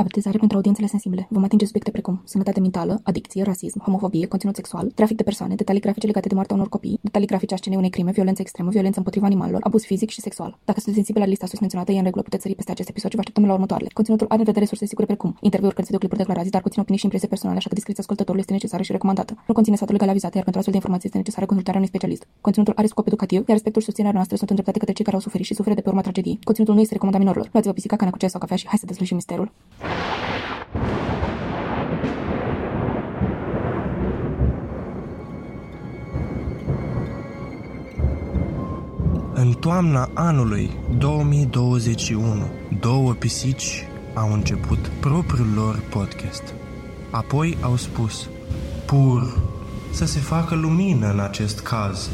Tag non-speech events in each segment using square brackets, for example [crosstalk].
Avertizare pentru audiențele sensibile. Vom atinge subiecte precum sănătate mentală, adicție, rasism, homofobie, conținut sexual, trafic de persoane, detalii grafice legate de moartea unor copii, detalii grafice a scenei unei crime, violență extremă, violență împotriva animalelor, abuz fizic și sexual. Dacă sunteți sensibili la lista sus menționată, e în regulă, puteți sări peste acest episod și vă așteptăm la următoarele. Conținutul are în vedere surse sigure precum interviuri, cărți, videoclipuri, declarații, dar conține opinii și impresii personale, așa că discreția ascultătorului este necesară și recomandată. Nu conține sfatul legal avizate, iar pentru astfel de informații este necesară consultarea unui specialist. Conținutul are scop educativ, iar respectul și susținerea noastră sunt îndreptate către cei care au suferit și suferă de pe urma tragediei. Conținutul nu este recomandat minorilor. Luați-vă pisica, cana cu ceai sau cafea și hai să dezlușim misterul. În toamna anului 2021, două pisici au început propriul lor podcast. Apoi au spus, pur, să se facă lumină în acest caz.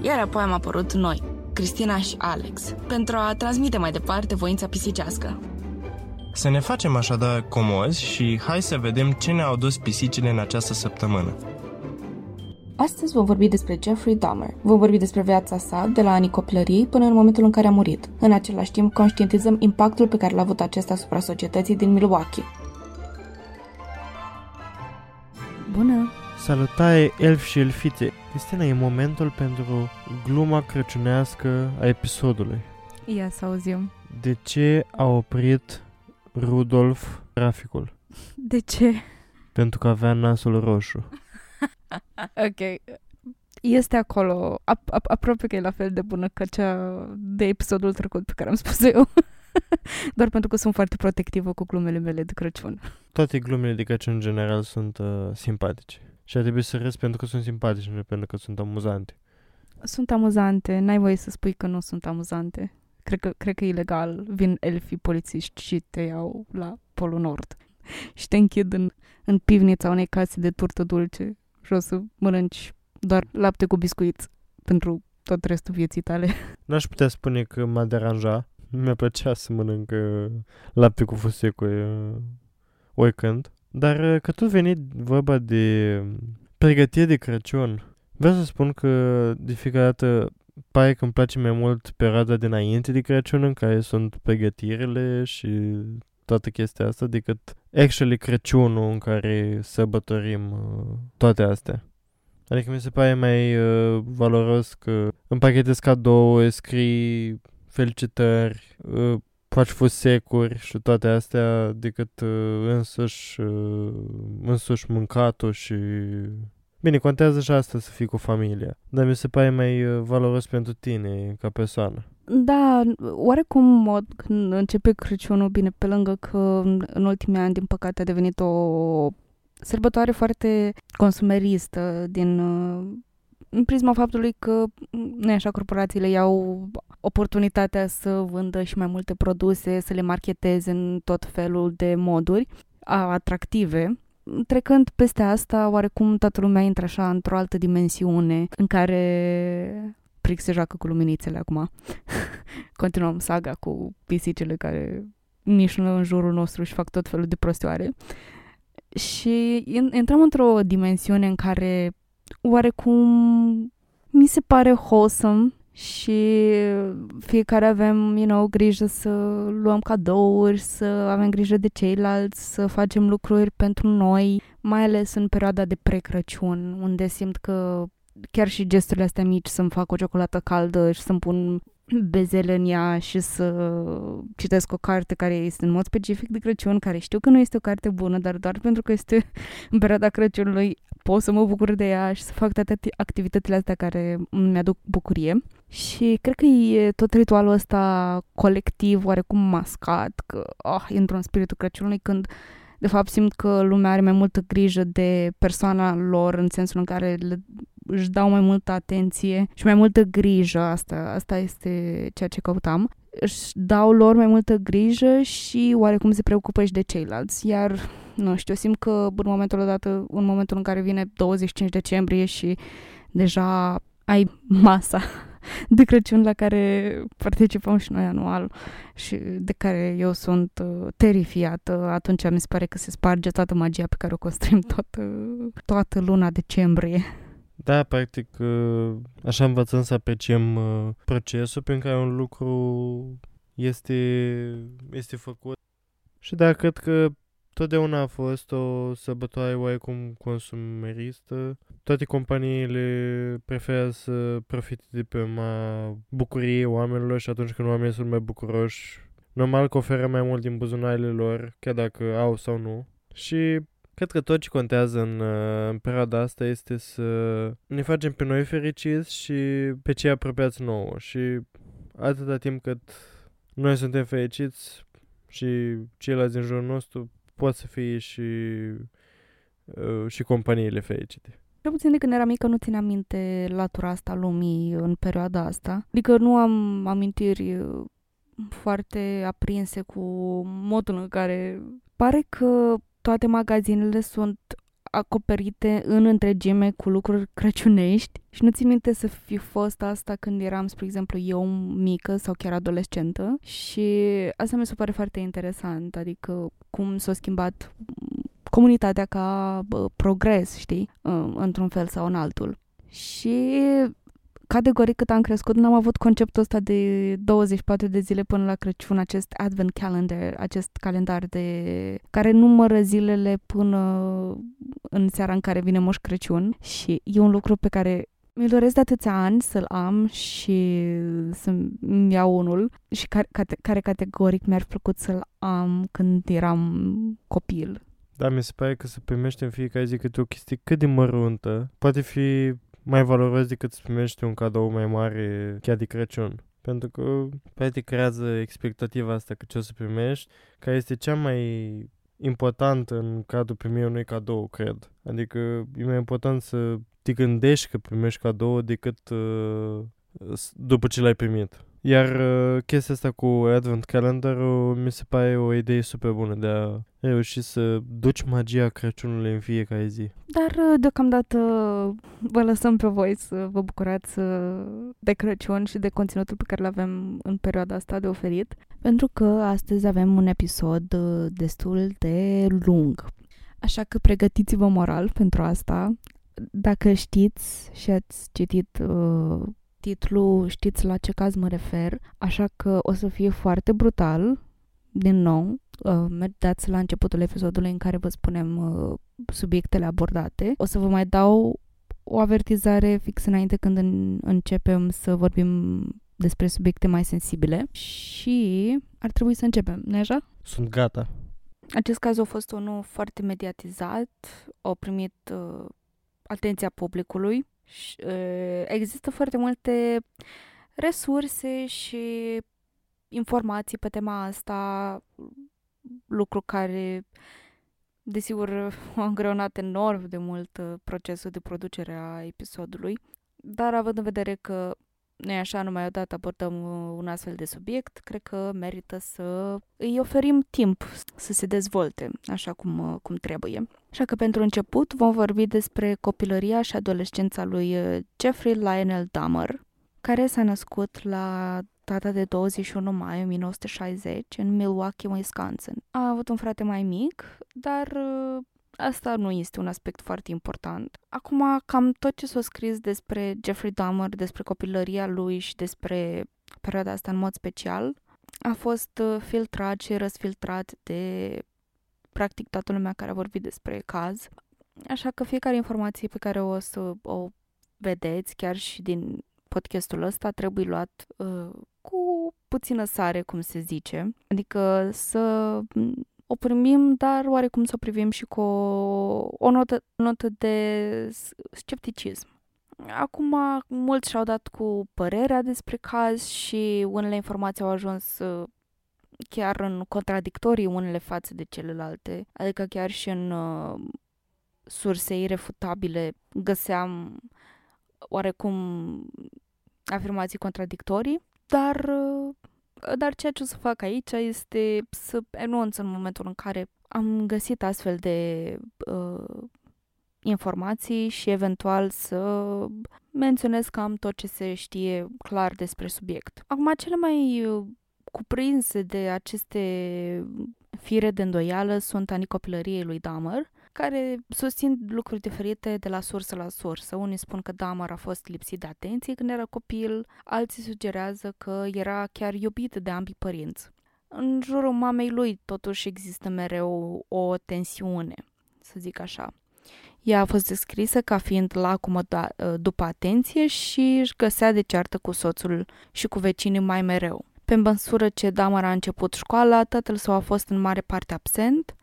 Iar apoi am apărut noi, Cristina și Alex, pentru a transmite mai departe voința pisicească. Să ne facem așadar comozi și hai să vedem ce ne-au dus pisicile în această săptămână. Astăzi vom vorbi despre Jeffrey Dahmer. Vom vorbi despre viața sa de la anii copilăriei până în momentul în care a murit. În același timp, conștientizăm impactul pe care l-a avut acesta asupra societății din Milwaukee. Bună! Salutare, elf și elfite! Cristina, e momentul pentru gluma crăciunească a episodului. Ia să auzim. De ce a oprit Rudolf traficul? De ce? Pentru că avea nasul roșu. [laughs] ok. Este acolo, ap- ap- aproape că e la fel de bună ca cea de episodul trecut pe care am spus eu. [laughs] Doar pentru că sunt foarte protectivă cu glumele mele de Crăciun. Toate glumele de Crăciun în general sunt uh, simpatice. Și ar trebui să râs pentru că sunt simpatice, nu pentru că sunt amuzante. Sunt amuzante, n-ai voie să spui că nu sunt amuzante. Cred că, cred că e ilegal. Vin elfii polițiști și te iau la Polul Nord. [laughs] Și te închid în, în pivnița unei case de turtă dulce și o să mănânci doar lapte cu biscuiți pentru tot restul vieții tale. [laughs] N-aș putea spune că m-a deranjat. Mi-a plăcea să mănânc uh, lapte cu fusecuri uh, oricând. Dar uh, că tot venit vorba de pregătire de Crăciun, vreau să spun că de fiecare dată pare că îmi place mai mult perioada dinainte de Crăciun în care sunt pregătirile și toată chestia asta decât actually Crăciunul în care sărbătorim uh, toate astea. Adică mi se pare mai uh, valoros că împachetezi cadou, scrii felicitări, uh, faci fusecuri și toate astea decât uh, însuși, uh, însuși mâncatul și... Bine, contează și asta să fii cu familia, dar mi se pare mai uh, valoros pentru tine ca persoană. Da, oarecum mod când începe Crăciunul, bine, pe lângă că în ultimii ani, din păcate, a devenit o sărbătoare foarte consumeristă din uh, în prisma faptului că, nu așa, corporațiile iau oportunitatea să vândă și mai multe produse, să le marketeze în tot felul de moduri atractive. Trecând peste asta, oarecum toată lumea intră așa într-o altă dimensiune în care Pric se joacă cu luminițele acum. [laughs] Continuăm saga cu pisicile care mișnă în jurul nostru și fac tot felul de prostioare. Și intrăm într-o dimensiune în care oarecum mi se pare wholesome și fiecare avem, you know, grijă să luăm cadouri, să avem grijă de ceilalți, să facem lucruri pentru noi, mai ales în perioada de pre-Crăciun, unde simt că chiar și gesturile astea mici să-mi fac o ciocolată caldă și să-mi pun bezele în ea și să citesc o carte care este în mod specific de Crăciun, care știu că nu este o carte bună, dar doar pentru că este în perioada Crăciunului pot să mă bucur de ea și să fac toate activitățile astea care mi-aduc bucurie. Și cred că e tot ritualul ăsta colectiv, oarecum mascat, că oh, intru în spiritul Crăciunului când de fapt simt că lumea are mai multă grijă de persoana lor în sensul în care le își dau mai multă atenție și mai multă grijă, asta, asta este ceea ce căutam, își dau lor mai multă grijă și oarecum se preocupă și de ceilalți. Iar, nu știu, simt că în momentul odată, în momentul în care vine 25 decembrie și deja ai masa [laughs] de Crăciun la care participăm și noi anual și de care eu sunt uh, terifiată, atunci mi se pare că se sparge toată magia pe care o construim tot, uh, toată luna decembrie. Da, practic, uh, așa învățăm să apreciem uh, procesul prin care un lucru este, este făcut Și da, cred că totdeauna a fost o sărbătoare oarecum consumeristă. Toate companiile preferă să profite de pe ma bucurie oamenilor și atunci când oamenii sunt mai bucuroși, normal că oferă mai mult din buzunarele lor, chiar dacă au sau nu. Și cred că tot ce contează în, uh, în perioada asta este să ne facem pe noi fericiți și pe cei apropiați nouă. Și atâta timp cât noi suntem fericiți și ceilalți din jurul nostru pot să fie și, uh, și companiile fericite. Cel puțin de când eram mică nu țineam minte latura asta lumii în perioada asta. Adică nu am amintiri uh, foarte aprinse cu modul în care pare că toate magazinele sunt acoperite în întregime cu lucruri crăciunești. Și nu țin minte să fi fost asta când eram, spre exemplu, eu mică sau chiar adolescentă. Și asta mi se pare foarte interesant, adică cum s-a schimbat comunitatea ca bă, progres, știi, într-un fel sau în altul. Și categoric cât am crescut, n-am avut conceptul ăsta de 24 de zile până la Crăciun, acest advent calendar, acest calendar de care numără zilele până în seara în care vine Moș Crăciun și e un lucru pe care mi-l doresc de atâția ani să-l am și să-mi iau unul și care, care categoric mi-ar plăcut să-l am când eram copil. Da, mi se pare că să primești în fiecare zi câte o chestie cât de măruntă poate fi mai valoros decât să primești un cadou mai mare chiar de Crăciun. Pentru că poate creează expectativa asta că ce o să primești, care este cea mai important în cadrul primirii unui cadou, cred. Adică e mai important să te gândești că primești cadou decât uh, după ce l-ai primit. Iar uh, chestia asta cu Advent Calendar mi se pare o idee super bună de a reuși să duci magia Crăciunului în fiecare zi. Dar uh, deocamdată vă lăsăm pe voi să vă bucurați uh, de Crăciun și de conținutul pe care îl avem în perioada asta de oferit, pentru că astăzi avem un episod uh, destul de lung. Așa că pregătiți-vă moral pentru asta. Dacă știți și ați citit uh, titlu, știți la ce caz mă refer, așa că o să fie foarte brutal, din nou, uh, dați la începutul episodului în care vă spunem uh, subiectele abordate. O să vă mai dau o avertizare fix înainte când în, începem să vorbim despre subiecte mai sensibile și ar trebui să începem, nu așa? Sunt gata. Acest caz a fost unul foarte mediatizat, a primit uh, atenția publicului există foarte multe resurse și informații pe tema asta, lucru care, desigur, [laughs] a îngreunat enorm de mult procesul de producere a episodului, dar având în vedere că noi așa numai odată abordăm un astfel de subiect, cred că merită să îi oferim timp să se dezvolte așa cum, cum trebuie. Așa că pentru început vom vorbi despre copilăria și adolescența lui uh, Jeffrey Lionel Dahmer, care s-a născut la data de 21 mai 1960 în Milwaukee, Wisconsin. A avut un frate mai mic, dar uh, asta nu este un aspect foarte important. Acum, cam tot ce s-a scris despre Jeffrey Dahmer, despre copilăria lui și despre perioada asta în mod special, a fost uh, filtrat și răsfiltrat de practic toată lumea care a vorbit despre caz. Așa că fiecare informație pe care o să o vedeți, chiar și din podcastul ăsta, trebuie luat uh, cu puțină sare, cum se zice. Adică să o primim, dar oarecum să o privim și cu o, o notă, notă de scepticism. Acum, mulți și-au dat cu părerea despre caz și unele informații au ajuns uh, chiar în contradictorii unele față de celelalte, adică chiar și în uh, surse irefutabile găseam oarecum afirmații contradictorii, dar uh, dar ceea ce o să fac aici este să enunț în momentul în care am găsit astfel de uh, informații și eventual să menționez cam tot ce se știe clar despre subiect. Acum, cele mai uh, cuprinse de aceste fire de îndoială sunt anii copilăriei lui Dahmer, care susțin lucruri diferite de la sursă la sursă. Unii spun că Dahmer a fost lipsit de atenție când era copil, alții sugerează că era chiar iubit de ambii părinți. În jurul mamei lui totuși există mereu o tensiune, să zic așa. Ea a fost descrisă ca fiind lacumă da- după atenție și își găsea de ceartă cu soțul și cu vecinii mai mereu. Pe măsură ce Damar a început școala, tatăl său a fost în mare parte absent,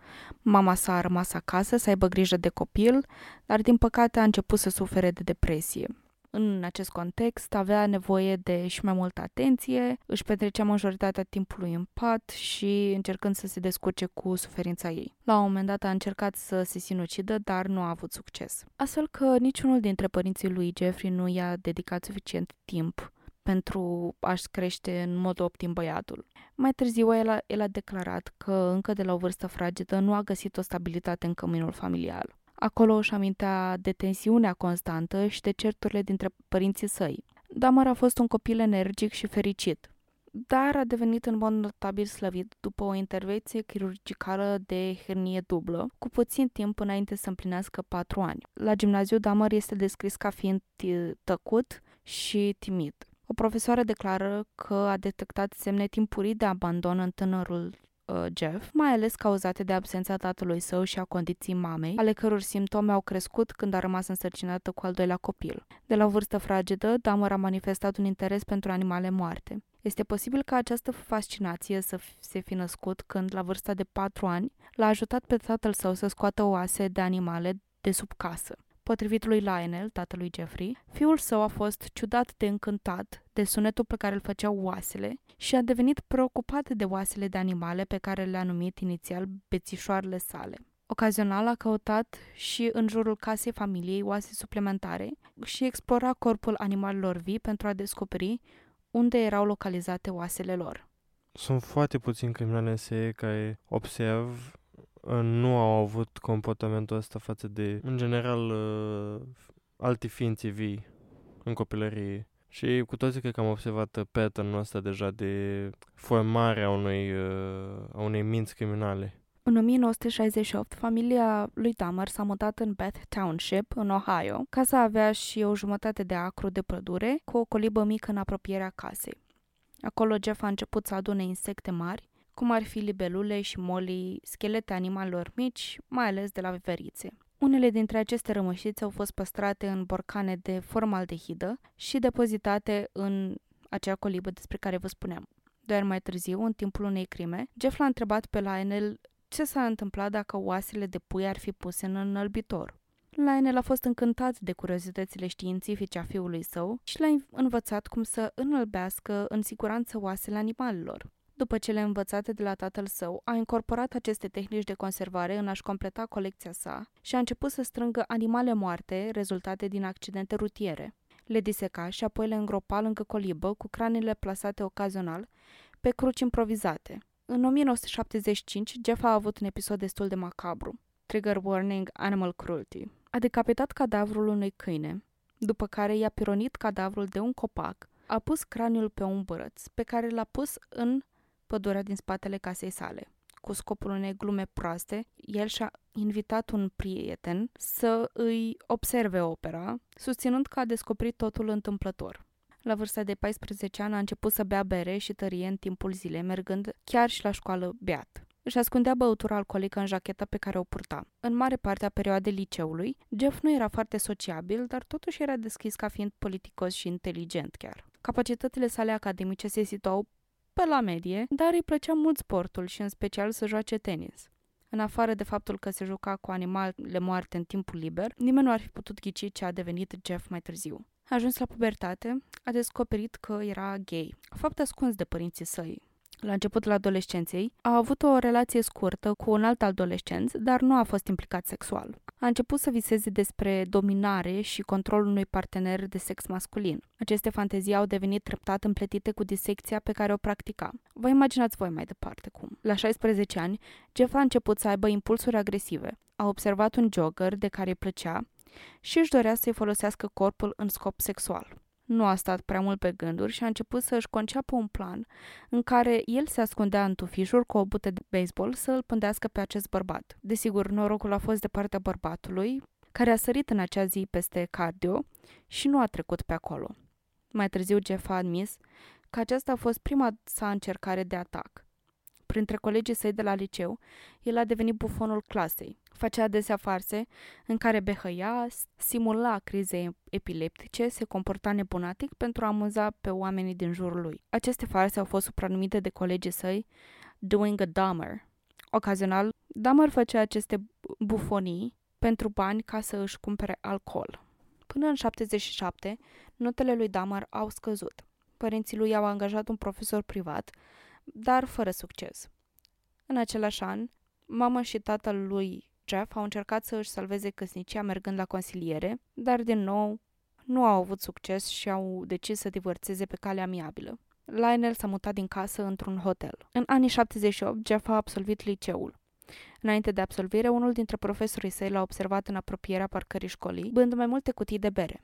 mama sa a rămas acasă să aibă grijă de copil, dar din păcate a început să sufere de depresie. În acest context avea nevoie de și mai multă atenție, își petrecea majoritatea timpului în pat și încercând să se descurce cu suferința ei. La un moment dat a încercat să se sinucidă, dar nu a avut succes. Astfel că niciunul dintre părinții lui Jeffrey nu i-a dedicat suficient timp pentru a-și crește în mod optim băiatul. Mai târziu, el a, el a declarat că încă de la o vârstă fragedă nu a găsit o stabilitate în căminul familial. Acolo își amintea de tensiunea constantă și de certurile dintre părinții săi. Damar a fost un copil energic și fericit, dar a devenit în mod notabil slăvit după o intervenție chirurgicală de hernie dublă, cu puțin timp înainte să împlinească patru ani. La gimnaziu, Damar este descris ca fiind tăcut și timid. O profesoară declară că a detectat semne timpurii de abandon în tânărul uh, Jeff, mai ales cauzate de absența tatălui său și a condiției mamei, ale căror simptome au crescut când a rămas însărcinată cu al doilea copil. De la o vârstă fragedă, Dahmer a manifestat un interes pentru animale moarte. Este posibil ca această fascinație să se fi născut când, la vârsta de patru ani, l-a ajutat pe tatăl său să scoată oase de animale de sub casă. Potrivit lui Lionel, tatălui Jeffrey, fiul său a fost ciudat de încântat de sunetul pe care îl făceau oasele și a devenit preocupat de oasele de animale pe care le-a numit inițial bețișoarele sale. Ocazional a căutat și în jurul casei familiei oase suplimentare și explora corpul animalelor vii pentru a descoperi unde erau localizate oasele lor. Sunt foarte puțini criminali în serie care observ nu au avut comportamentul ăsta față de, în general, uh, alte ființe vii în copilărie. Și cu toții cred că am observat pattern-ul ăsta deja de formarea unui, uh, a unei minți criminale. În 1968, familia lui Dahmer s-a mutat în Beth Township, în Ohio. Casa avea și o jumătate de acru de pădure, cu o colibă mică în apropierea casei. Acolo Jeff a început să adune insecte mari, cum ar fi libelule și molii, schelete animalelor mici, mai ales de la veverițe. Unele dintre aceste rămășițe au fost păstrate în borcane de formaldehidă și depozitate în acea colibă despre care vă spuneam. Doar mai târziu, în timpul unei crime, Jeff l-a întrebat pe Lionel ce s-a întâmplat dacă oasele de pui ar fi puse în înălbitor. Lionel a fost încântat de curiozitățile științifice a fiului său și l-a învățat cum să înălbească în siguranță oasele animalelor după cele învățate de la tatăl său, a incorporat aceste tehnici de conservare în a-și completa colecția sa și a început să strângă animale moarte rezultate din accidente rutiere. Le diseca și apoi le îngropa lângă colibă cu cranele plasate ocazional pe cruci improvizate. În 1975, Jeff a avut un episod destul de macabru. Trigger warning, animal cruelty. A decapitat cadavrul unui câine, după care i-a pironit cadavrul de un copac, a pus craniul pe un bărăț, pe care l-a pus în pădurea din spatele casei sale. Cu scopul unei glume proaste, el și-a invitat un prieten să îi observe opera, susținând că a descoperit totul întâmplător. La vârsta de 14 ani a început să bea bere și tărie în timpul zilei, mergând chiar și la școală beat. Își ascundea băutura alcoolică în jacheta pe care o purta. În mare parte a perioadei liceului, Jeff nu era foarte sociabil, dar totuși era deschis ca fiind politicos și inteligent chiar. Capacitățile sale academice se situau pe la medie, dar îi plăcea mult sportul și în special să joace tenis. În afară de faptul că se juca cu animale moarte în timpul liber, nimeni nu ar fi putut ghici ce a devenit Jeff mai târziu. Ajuns la pubertate, a descoperit că era gay, fapt ascuns de părinții săi, la începutul adolescenței, a avut o relație scurtă cu un alt adolescent, dar nu a fost implicat sexual. A început să viseze despre dominare și controlul unui partener de sex masculin. Aceste fantezii au devenit treptat împletite cu disecția pe care o practica. Vă imaginați voi mai departe cum. La 16 ani, Jeff a început să aibă impulsuri agresive. A observat un jogger de care îi plăcea și își dorea să-i folosească corpul în scop sexual nu a stat prea mult pe gânduri și a început să-și conceapă un plan în care el se ascundea în tufișuri cu o bută de baseball să îl pândească pe acest bărbat. Desigur, norocul a fost de partea bărbatului, care a sărit în acea zi peste cardio și nu a trecut pe acolo. Mai târziu, Jeff a admis că aceasta a fost prima sa încercare de atac. Printre colegii săi de la liceu, el a devenit bufonul clasei. Făcea adesea farse în care behăia, simula crize epileptice, se comporta nebunatic pentru a amuza pe oamenii din jurul lui. Aceste farse au fost supranumite de colegii săi doing a Dahmer. Ocazional, Dahmer făcea aceste bufonii pentru bani ca să își cumpere alcool. Până în 77, notele lui Dahmer au scăzut. Părinții lui au angajat un profesor privat, dar fără succes. În același an, mama și tatăl lui Jeff au încercat să își salveze căsnicia mergând la consiliere, dar din nou nu au avut succes și au decis să divorțeze pe cale amiabilă. Lionel s-a mutat din casă într-un hotel. În anii 78, Jeff a absolvit liceul. Înainte de absolvire, unul dintre profesorii săi l-a observat în apropierea parcării școlii, bând mai multe cutii de bere.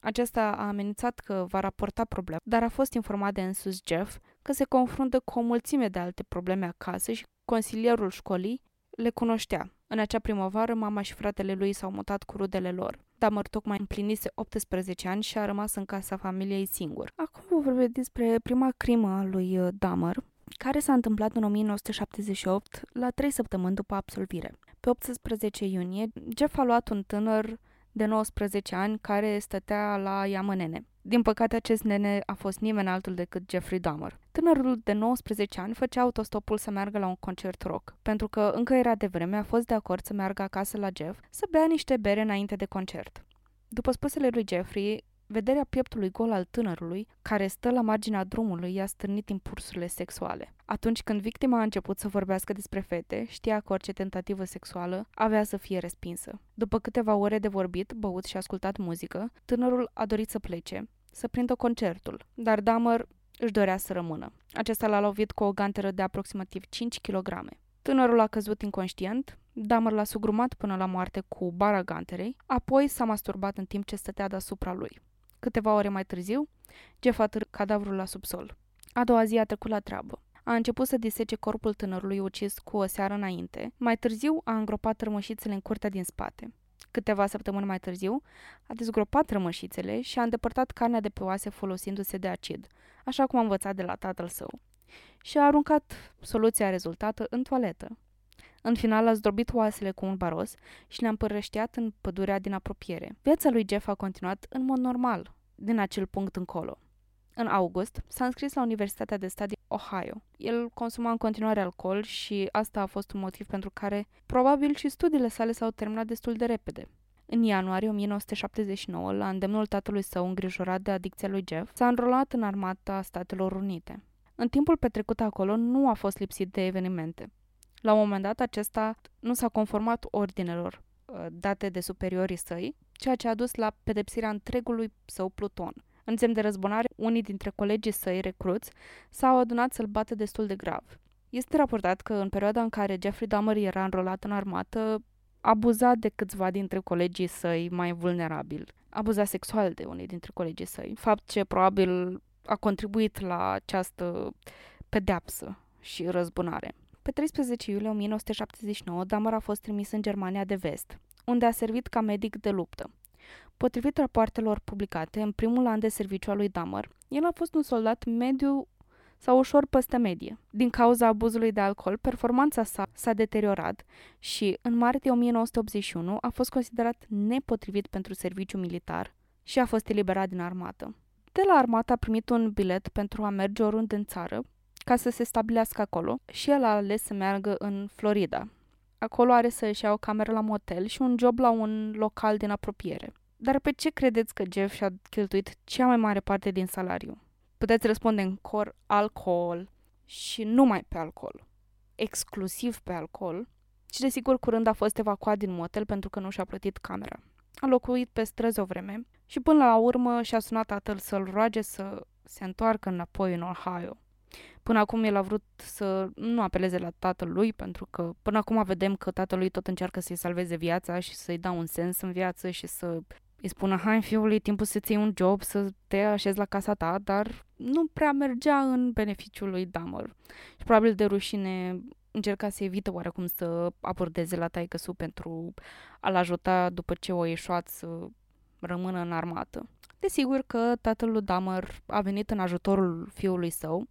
Acesta a amenințat că va raporta probleme, dar a fost informat de însus Jeff că se confruntă cu o mulțime de alte probleme acasă și consilierul școlii le cunoștea. În acea primăvară, mama și fratele lui s-au mutat cu rudele lor. Damăr tocmai împlinise 18 ani și a rămas în casa familiei singur. Acum vă vorbesc despre prima crimă a lui uh, Damăr, care s-a întâmplat în 1978, la trei săptămâni după absolvire. Pe 18 iunie, Jeff a luat un tânăr de 19 ani care stătea la Iamănene. Din păcate, acest nene a fost nimeni altul decât Jeffrey Dahmer. Tânărul de 19 ani făcea autostopul să meargă la un concert rock. Pentru că încă era de vreme, a fost de acord să meargă acasă la Jeff să bea niște bere înainte de concert. După spusele lui Jeffrey, Vederea pieptului gol al tânărului, care stă la marginea drumului, i-a stârnit impulsurile sexuale. Atunci când victima a început să vorbească despre fete, știa că orice tentativă sexuală avea să fie respinsă. După câteva ore de vorbit, băut și ascultat muzică, tânărul a dorit să plece, să prindă concertul, dar Dahmer își dorea să rămână. Acesta l-a lovit cu o ganteră de aproximativ 5 kg. Tânărul a căzut inconștient, Dahmer l-a sugrumat până la moarte cu bara ganterei, apoi s-a masturbat în timp ce stătea deasupra lui. Câteva ore mai târziu, Jeff a cadavrul la subsol. A doua zi a trecut la treabă. A început să disece corpul tânărului ucis cu o seară înainte. Mai târziu a îngropat rămășițele în curtea din spate. Câteva săptămâni mai târziu, a dezgropat rămășițele și a îndepărtat carnea de pe oase folosindu-se de acid, așa cum a învățat de la tatăl său. Și a aruncat soluția rezultată în toaletă. În final a zdrobit oasele cu un baros și le-a împărășteat în pădurea din apropiere. Viața lui Jeff a continuat în mod normal, din acel punct încolo. În august, s-a înscris la Universitatea de Stat din Ohio. El consuma în continuare alcool și asta a fost un motiv pentru care probabil și studiile sale s-au terminat destul de repede. În ianuarie 1979, la îndemnul tatălui său îngrijorat de adicția lui Jeff, s-a înrolat în armata Statelor Unite. În timpul petrecut acolo nu a fost lipsit de evenimente. La un moment dat, acesta nu s-a conformat ordinelor uh, date de superiorii săi, ceea ce a dus la pedepsirea întregului său pluton. În semn de răzbunare, unii dintre colegii săi recruți s-au adunat să-l bată destul de grav. Este raportat că în perioada în care Jeffrey Dahmer era înrolat în armată, abuza de câțiva dintre colegii săi mai vulnerabili. Abuza sexual de unii dintre colegii săi. Fapt ce probabil a contribuit la această pedeapsă și răzbunare. Pe 13 iulie 1979, Dahmer a fost trimis în Germania de vest, unde a servit ca medic de luptă. Potrivit rapoartelor publicate în primul an de serviciu al lui Dahmer, el a fost un soldat mediu sau ușor peste medie. Din cauza abuzului de alcool, performanța sa s-a deteriorat și, în martie 1981, a fost considerat nepotrivit pentru serviciu militar și a fost eliberat din armată. De la armată a primit un bilet pentru a merge oriunde în țară, ca să se stabilească acolo și el a ales să meargă în Florida. Acolo are să își ia o cameră la motel și un job la un local din apropiere. Dar pe ce credeți că Jeff și-a cheltuit cea mai mare parte din salariu? Puteți răspunde în cor alcool și numai pe alcool. Exclusiv pe alcool. Și desigur curând a fost evacuat din motel pentru că nu și-a plătit camera. A locuit pe străzi o vreme și până la urmă și-a sunat tatăl să-l roage să se întoarcă înapoi în Ohio. Până acum el a vrut să nu apeleze la tatăl lui, pentru că până acum vedem că tatăl lui tot încearcă să-i salveze viața și să-i dea un sens în viață și să îi spună, hai fiul, e timpul să-ți iei un job, să te așezi la casa ta, dar nu prea mergea în beneficiul lui Damar. Și probabil de rușine încerca să evite oarecum să abordeze la taică pentru a-l ajuta după ce o ieșuat să rămână în armată. Desigur că tatăl lui Damar a venit în ajutorul fiului său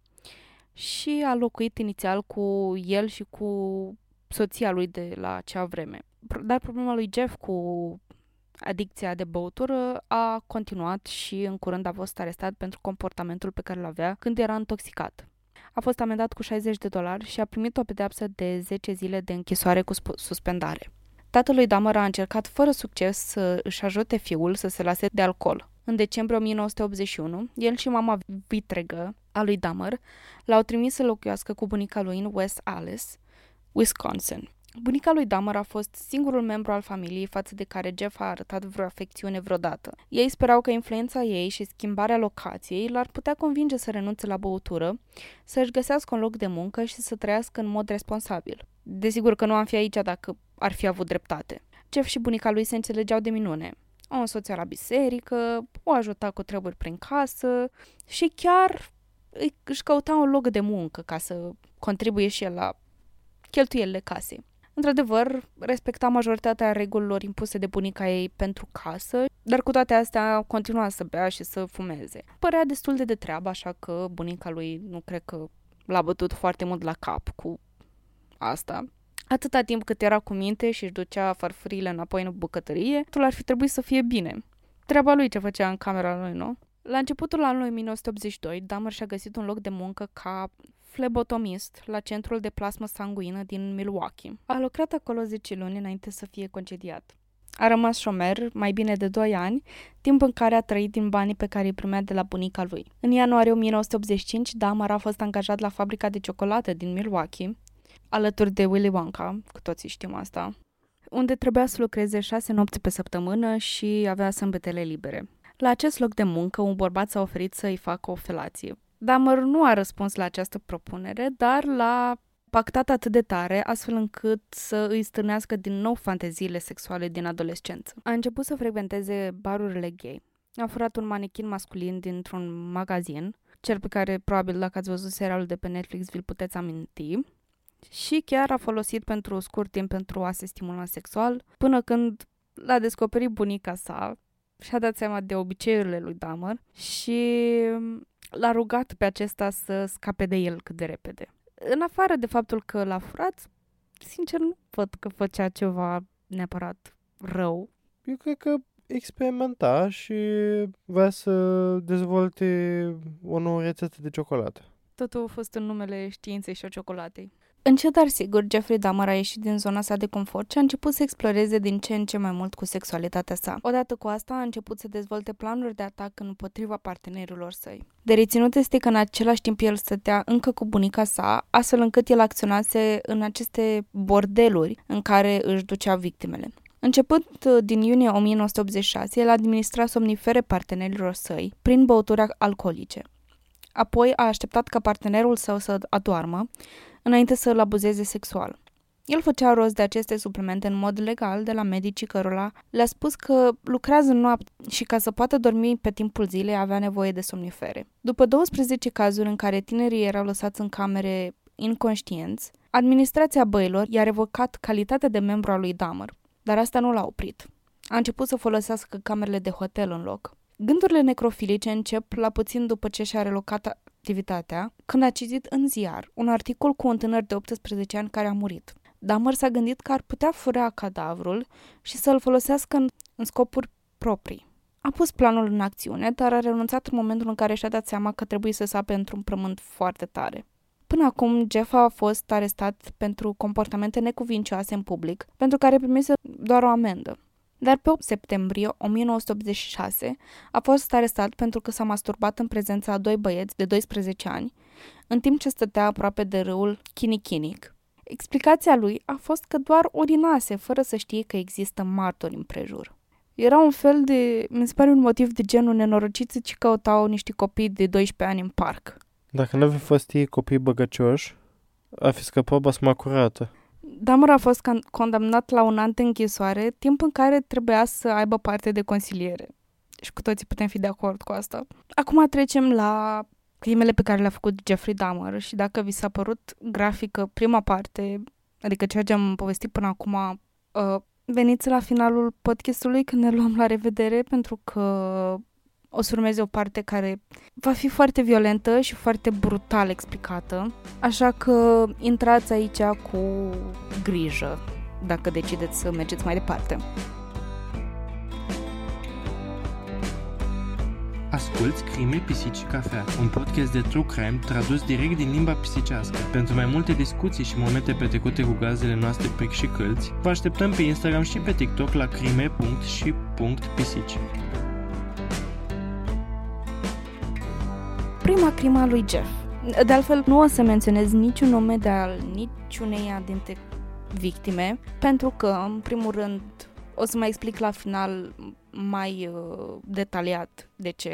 și a locuit inițial cu el și cu soția lui de la acea vreme. Dar problema lui Jeff cu adicția de băutură a continuat și în curând a fost arestat pentru comportamentul pe care îl avea când era intoxicat. A fost amendat cu 60 de dolari și a primit o pedeapsă de 10 zile de închisoare cu suspendare. Tatălui Dahmer a încercat fără succes să își ajute fiul să se lase de alcool. În decembrie 1981, el și mama vitregă a lui Dahmer l-au trimis să locuiască cu bunica lui în West Alice, Wisconsin. Bunica lui Dahmer a fost singurul membru al familiei față de care Jeff a arătat vreo afecțiune vreodată. Ei sperau că influența ei și schimbarea locației l-ar putea convinge să renunțe la băutură, să-și găsească un loc de muncă și să trăiască în mod responsabil. Desigur că nu am fi aici dacă ar fi avut dreptate. Jeff și bunica lui se înțelegeau de minune. O însoțea la biserică, o ajuta cu treburi prin casă și chiar își căuta un loc de muncă ca să contribuie și el la cheltuielile casei. Într-adevăr, respecta majoritatea regulilor impuse de bunica ei pentru casă, dar cu toate astea continua să bea și să fumeze. Părea destul de de treabă, așa că bunica lui nu cred că l-a bătut foarte mult la cap cu asta. Atâta timp cât era cu minte și își ducea farfurile înapoi în bucătărie, totul ar fi trebuit să fie bine. Treaba lui ce făcea în camera lui, nu? La începutul anului 1982, Dahmer și-a găsit un loc de muncă ca flebotomist la centrul de plasmă sanguină din Milwaukee. A lucrat acolo 10 luni înainte să fie concediat. A rămas șomer mai bine de 2 ani, timp în care a trăit din banii pe care îi primea de la bunica lui. În ianuarie 1985, Dahmer a fost angajat la fabrica de ciocolată din Milwaukee, alături de Willy Wonka, cu toții știm asta, unde trebuia să lucreze șase nopți pe săptămână și avea sâmbetele libere. La acest loc de muncă, un bărbat s-a oferit să îi facă o felație. Dahmer nu a răspuns la această propunere, dar l-a pactat atât de tare, astfel încât să îi stârnească din nou fanteziile sexuale din adolescență. A început să frecventeze barurile gay. A furat un manechin masculin dintr-un magazin, cel pe care probabil dacă ați văzut serialul de pe Netflix vi-l puteți aminti, și chiar a folosit pentru scurt timp pentru a se stimula sexual, până când l-a descoperit bunica sa și-a dat seama de obiceiurile lui Dahmer și l-a rugat pe acesta să scape de el cât de repede. În afară de faptul că l-a furat, sincer nu văd că făcea ceva neapărat rău. Eu cred că experimenta și vrea să dezvolte o nouă rețetă de ciocolată. Totul a fost în numele științei și a ciocolatei. Încet, dar sigur, Jeffrey Dahmer a ieșit din zona sa de confort și a început să exploreze din ce în ce mai mult cu sexualitatea sa. Odată cu asta, a început să dezvolte planuri de atac împotriva partenerilor săi. De reținut este că în același timp el stătea încă cu bunica sa, astfel încât el acționase în aceste bordeluri în care își ducea victimele. Începând uh, din iunie 1986, el administra somnifere partenerilor săi prin băuturi alcoolice. Apoi a așteptat ca partenerul său să adoarmă, înainte să îl abuzeze sexual. El făcea rost de aceste suplimente în mod legal de la medicii cărora le-a spus că lucrează în noapte și ca să poată dormi pe timpul zilei avea nevoie de somnifere. După 12 cazuri în care tinerii erau lăsați în camere inconștienți, administrația băilor i-a revocat calitatea de membru al lui Dahmer, dar asta nu l-a oprit. A început să folosească camerele de hotel în loc. Gândurile necrofilice încep la puțin după ce și-a relocat activitatea, când a citit în ziar un articol cu un tânăr de 18 ani care a murit. Dahmer s-a gândit că ar putea fura cadavrul și să-l folosească în, în scopuri proprii. A pus planul în acțiune, dar a renunțat în momentul în care și-a dat seama că trebuie să sape într-un prământ foarte tare. Până acum, Jeff a fost arestat pentru comportamente necuvincioase în public, pentru care primise doar o amendă. Dar pe 8 septembrie 1986 a fost arestat pentru că s-a masturbat în prezența a doi băieți de 12 ani, în timp ce stătea aproape de râul Chinichinic. Explicația lui a fost că doar urinase fără să știe că există martori în prejur. Era un fel de, mi se pare un motiv de genul nenorociți ce căutau niște copii de 12 ani în parc. Dacă nu ar fi fost ei copii băgăcioși, ar fi scăpat basma curată. Damar a fost condamnat la un an de închisoare, timp în care trebuia să aibă parte de consiliere. Și cu toții putem fi de acord cu asta. Acum trecem la crimele pe care le-a făcut Jeffrey Dahmer și dacă vi s-a părut grafică prima parte, adică ceea ce am povestit până acum, uh, veniți la finalul podcastului când ne luăm la revedere pentru că o să urmeze o parte care va fi foarte violentă și foarte brutal explicată, așa că intrați aici cu grijă dacă decideți să mergeți mai departe. Asculți Crime, Pisici și Cafea, un podcast de true crime tradus direct din limba pisicească. Pentru mai multe discuții și momente petrecute cu gazele noastre pric și câlți, vă așteptăm pe Instagram și pe TikTok la crime.și.pisici. Prima crimă a lui Jeff. De altfel, nu o să menționez niciun nume de al niciuneia dintre victime, pentru că, în primul rând, o să mai explic la final mai uh, detaliat de ce,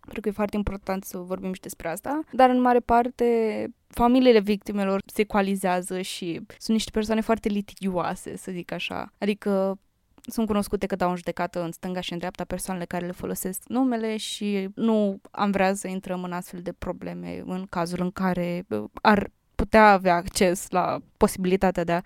pentru că e foarte important să vorbim și despre asta, dar în mare parte familiile victimelor se coalizează și sunt niște persoane foarte litigioase, să zic așa. Adică sunt cunoscute că dau în judecată în stânga și în dreapta persoanele care le folosesc numele și nu am vrea să intrăm în astfel de probleme în cazul în care uh, ar putea avea acces la posibilitatea de a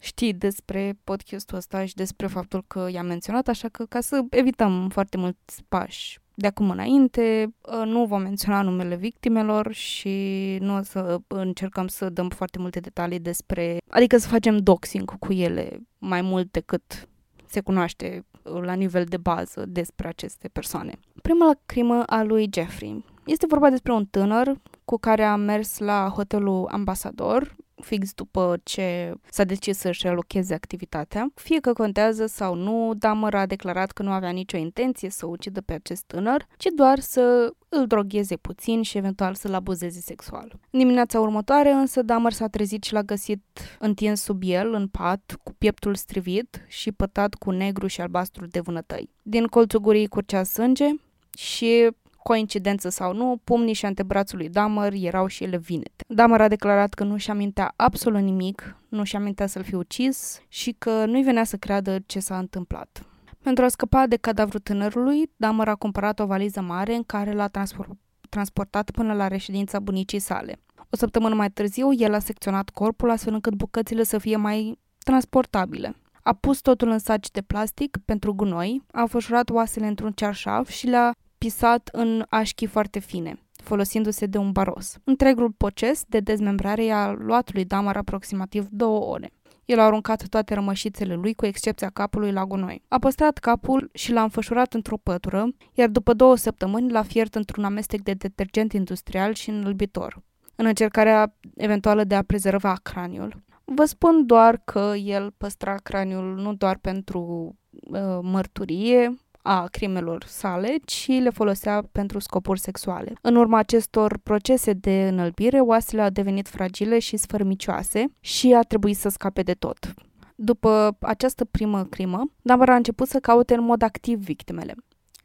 știi despre podcastul ăsta și despre faptul că i-am menționat, așa că ca să evităm foarte mulți pași de acum înainte, ă, nu vom menționa numele victimelor și nu o să încercăm să dăm foarte multe detalii despre, adică să facem doxing cu ele mai mult decât se cunoaște la nivel de bază despre aceste persoane. Prima crimă a lui Jeffrey. Este vorba despre un tânăr cu care a mers la hotelul Ambasador fix după ce s-a decis să-și relocheze activitatea. Fie că contează sau nu, Dahmer a declarat că nu avea nicio intenție să ucidă pe acest tânăr, ci doar să îl drogheze puțin și eventual să-l abuzeze sexual. În dimineața următoare însă Dahmer s-a trezit și l-a găsit întins sub el, în pat, cu pieptul strivit și pătat cu negru și albastru de vânătăi. Din colțul gurii curgea sânge și coincidență sau nu, pumnii și antebrațul lui Dahmer erau și ele vinete. Dahmer a declarat că nu-și amintea absolut nimic, nu-și amintea să-l fi ucis și că nu-i venea să creadă ce s-a întâmplat. Pentru a scăpa de cadavrul tânărului, Dahmer a cumpărat o valiză mare în care l-a transportat până la reședința bunicii sale. O săptămână mai târziu, el a secționat corpul astfel încât bucățile să fie mai transportabile. A pus totul în saci de plastic pentru gunoi, a fășurat oasele într-un cearșaf și le-a pisat în așchi foarte fine folosindu-se de un baros. Întregul proces de dezmembrare i-a luat lui Damar aproximativ două ore. El a aruncat toate rămășițele lui, cu excepția capului la gunoi. A păstrat capul și l-a înfășurat într-o pătură, iar după două săptămâni l-a fiert într-un amestec de detergent industrial și înălbitor, în încercarea eventuală de a prezerva craniul. Vă spun doar că el păstra craniul nu doar pentru uh, mărturie, a crimelor sale, ci le folosea pentru scopuri sexuale. În urma acestor procese de înălbire, oasele au devenit fragile și sfărmicioase și a trebuit să scape de tot. După această primă crimă, Dahmer a început să caute în mod activ victimele.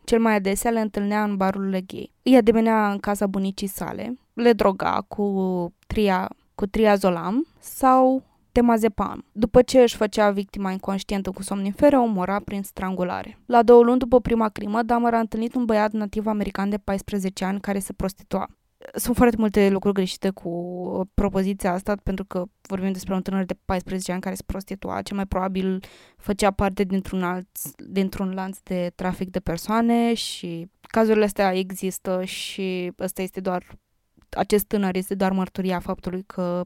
Cel mai adesea le întâlnea în barurile gay. Îi ademenea în casa bunicii sale, le droga cu, tria, cu triazolam sau temazepam. După ce își făcea victima inconștientă cu somnifere, o omora prin strangulare. La două luni după prima crimă, Dahmer a întâlnit un băiat nativ american de 14 ani care se prostitua. Sunt foarte multe lucruri greșite cu propoziția asta, pentru că vorbim despre un tânăr de 14 ani care se prostitua, ce mai probabil făcea parte dintr-un, alt, dintr-un lanț de trafic de persoane și cazurile astea există și ăsta este doar acest tânăr este doar mărturia faptului că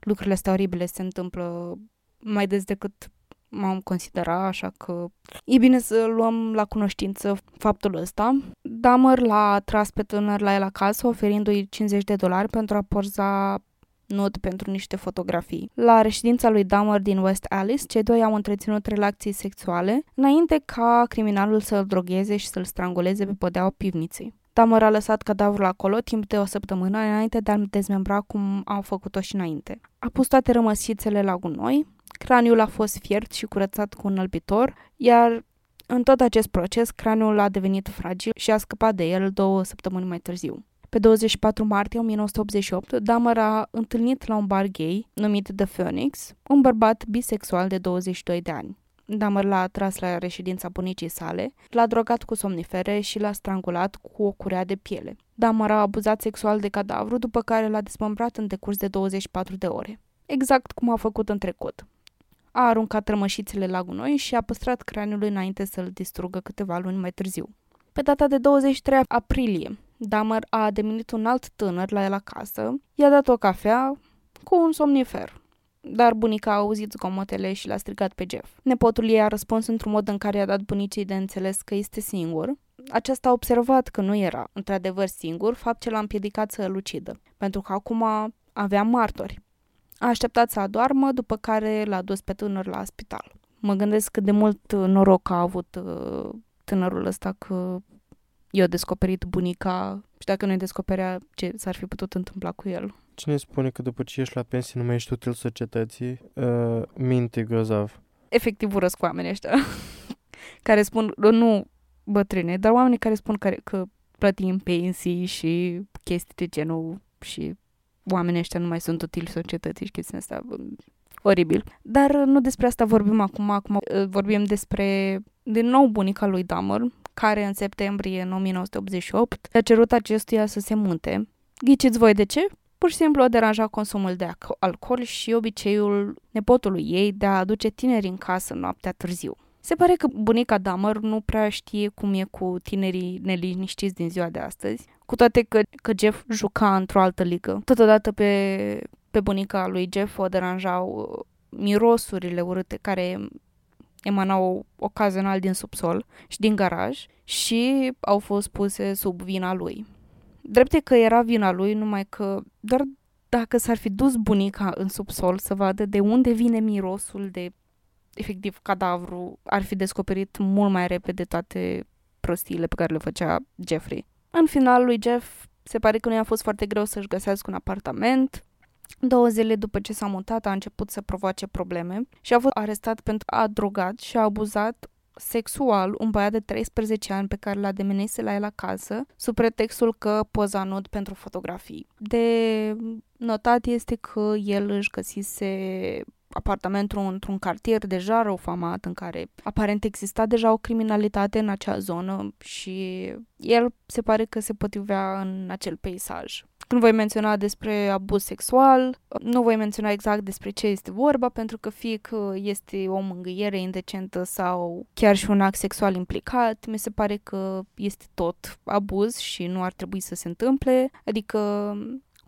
lucrurile astea oribile se întâmplă mai des decât m-am considera, așa că e bine să luăm la cunoștință faptul ăsta. Dahmer l-a tras pe tânăr la el acasă, oferindu-i 50 de dolari pentru a porza not pentru niște fotografii. La reședința lui Dahmer din West Alice, cei doi au întreținut relații sexuale, înainte ca criminalul să-l drogheze și să-l stranguleze pe podeaua pivniței. Tamar a lăsat cadavrul acolo timp de o săptămână înainte de a-l dezmembra cum au făcut-o și înainte. A pus toate rămăsițele la gunoi, craniul a fost fiert și curățat cu un albitor, iar în tot acest proces, craniul a devenit fragil și a scăpat de el două săptămâni mai târziu. Pe 24 martie 1988, Dahmer a întâlnit la un bar gay numit The Phoenix un bărbat bisexual de 22 de ani. Dahmer l-a atras la reședința bunicii sale, l-a drogat cu somnifere și l-a strangulat cu o curea de piele. Dahmer a abuzat sexual de cadavru, după care l-a dezmembrat în decurs de 24 de ore. Exact cum a făcut în trecut. A aruncat rămășițele la gunoi și a păstrat craniul înainte să-l distrugă câteva luni mai târziu. Pe data de 23 aprilie, Dahmer a deminit un alt tânăr la el acasă, i-a dat o cafea cu un somnifer. Dar bunica a auzit zgomotele și l-a strigat pe Jeff. Nepotul ei a răspuns într-un mod în care i-a dat bunicii de înțeles că este singur. Aceasta a observat că nu era, într-adevăr, singur, fapt ce l-a împiedicat să îl ucidă, pentru că acum avea martori. A așteptat să adoarmă, după care l-a dus pe tânăr la spital. Mă gândesc cât de mult noroc a avut uh, tânărul ăsta că i-a descoperit bunica și dacă nu-i descoperea ce s-ar fi putut întâmpla cu el. Cine spune că după ce ești la pensie nu mai ești util societății, uh, minte grozav. Efectiv urăsc oamenii ăștia [laughs] care spun, nu bătrâne, dar oamenii care spun că, că plătim pensii și chestii de genul și oamenii ăștia nu mai sunt utili societății și chestia asta oribil. Dar nu despre asta vorbim acum, acum uh, vorbim despre din nou bunica lui Dahmer, care în septembrie în 1988 a cerut acestuia să se mute. Ghiciți voi de ce? Pur și simplu o deranja consumul de alcool și obiceiul nepotului ei de a aduce tineri în casă noaptea târziu. Se pare că bunica Dahmer nu prea știe cum e cu tinerii neliniștiți din ziua de astăzi, cu toate că, că Jeff juca într-o altă ligă. Totodată pe, pe bunica lui Jeff o deranjau uh, mirosurile urâte care emanau ocazional din subsol și din garaj și au fost puse sub vina lui. Drept că era vina lui, numai că doar dacă s-ar fi dus bunica în subsol să vadă de unde vine mirosul de efectiv cadavru, ar fi descoperit mult mai repede toate prostiile pe care le făcea Jeffrey. În final lui Jeff se pare că nu i-a fost foarte greu să-și găsească un apartament. Două zile după ce s-a mutat a început să provoace probleme și a fost arestat pentru a drogat și a abuzat sexual un băiat de 13 ani pe care l-a demenise la el acasă, sub pretextul că poza nud pentru fotografii. De notat este că el își găsise apartamentul într-un cartier deja răufamat în care aparent exista deja o criminalitate în acea zonă și el se pare că se potrivea în acel peisaj. Când voi menționa despre abuz sexual, nu voi menționa exact despre ce este vorba, pentru că fie că este o mângâiere indecentă sau chiar și un act sexual implicat, mi se pare că este tot abuz și nu ar trebui să se întâmple. Adică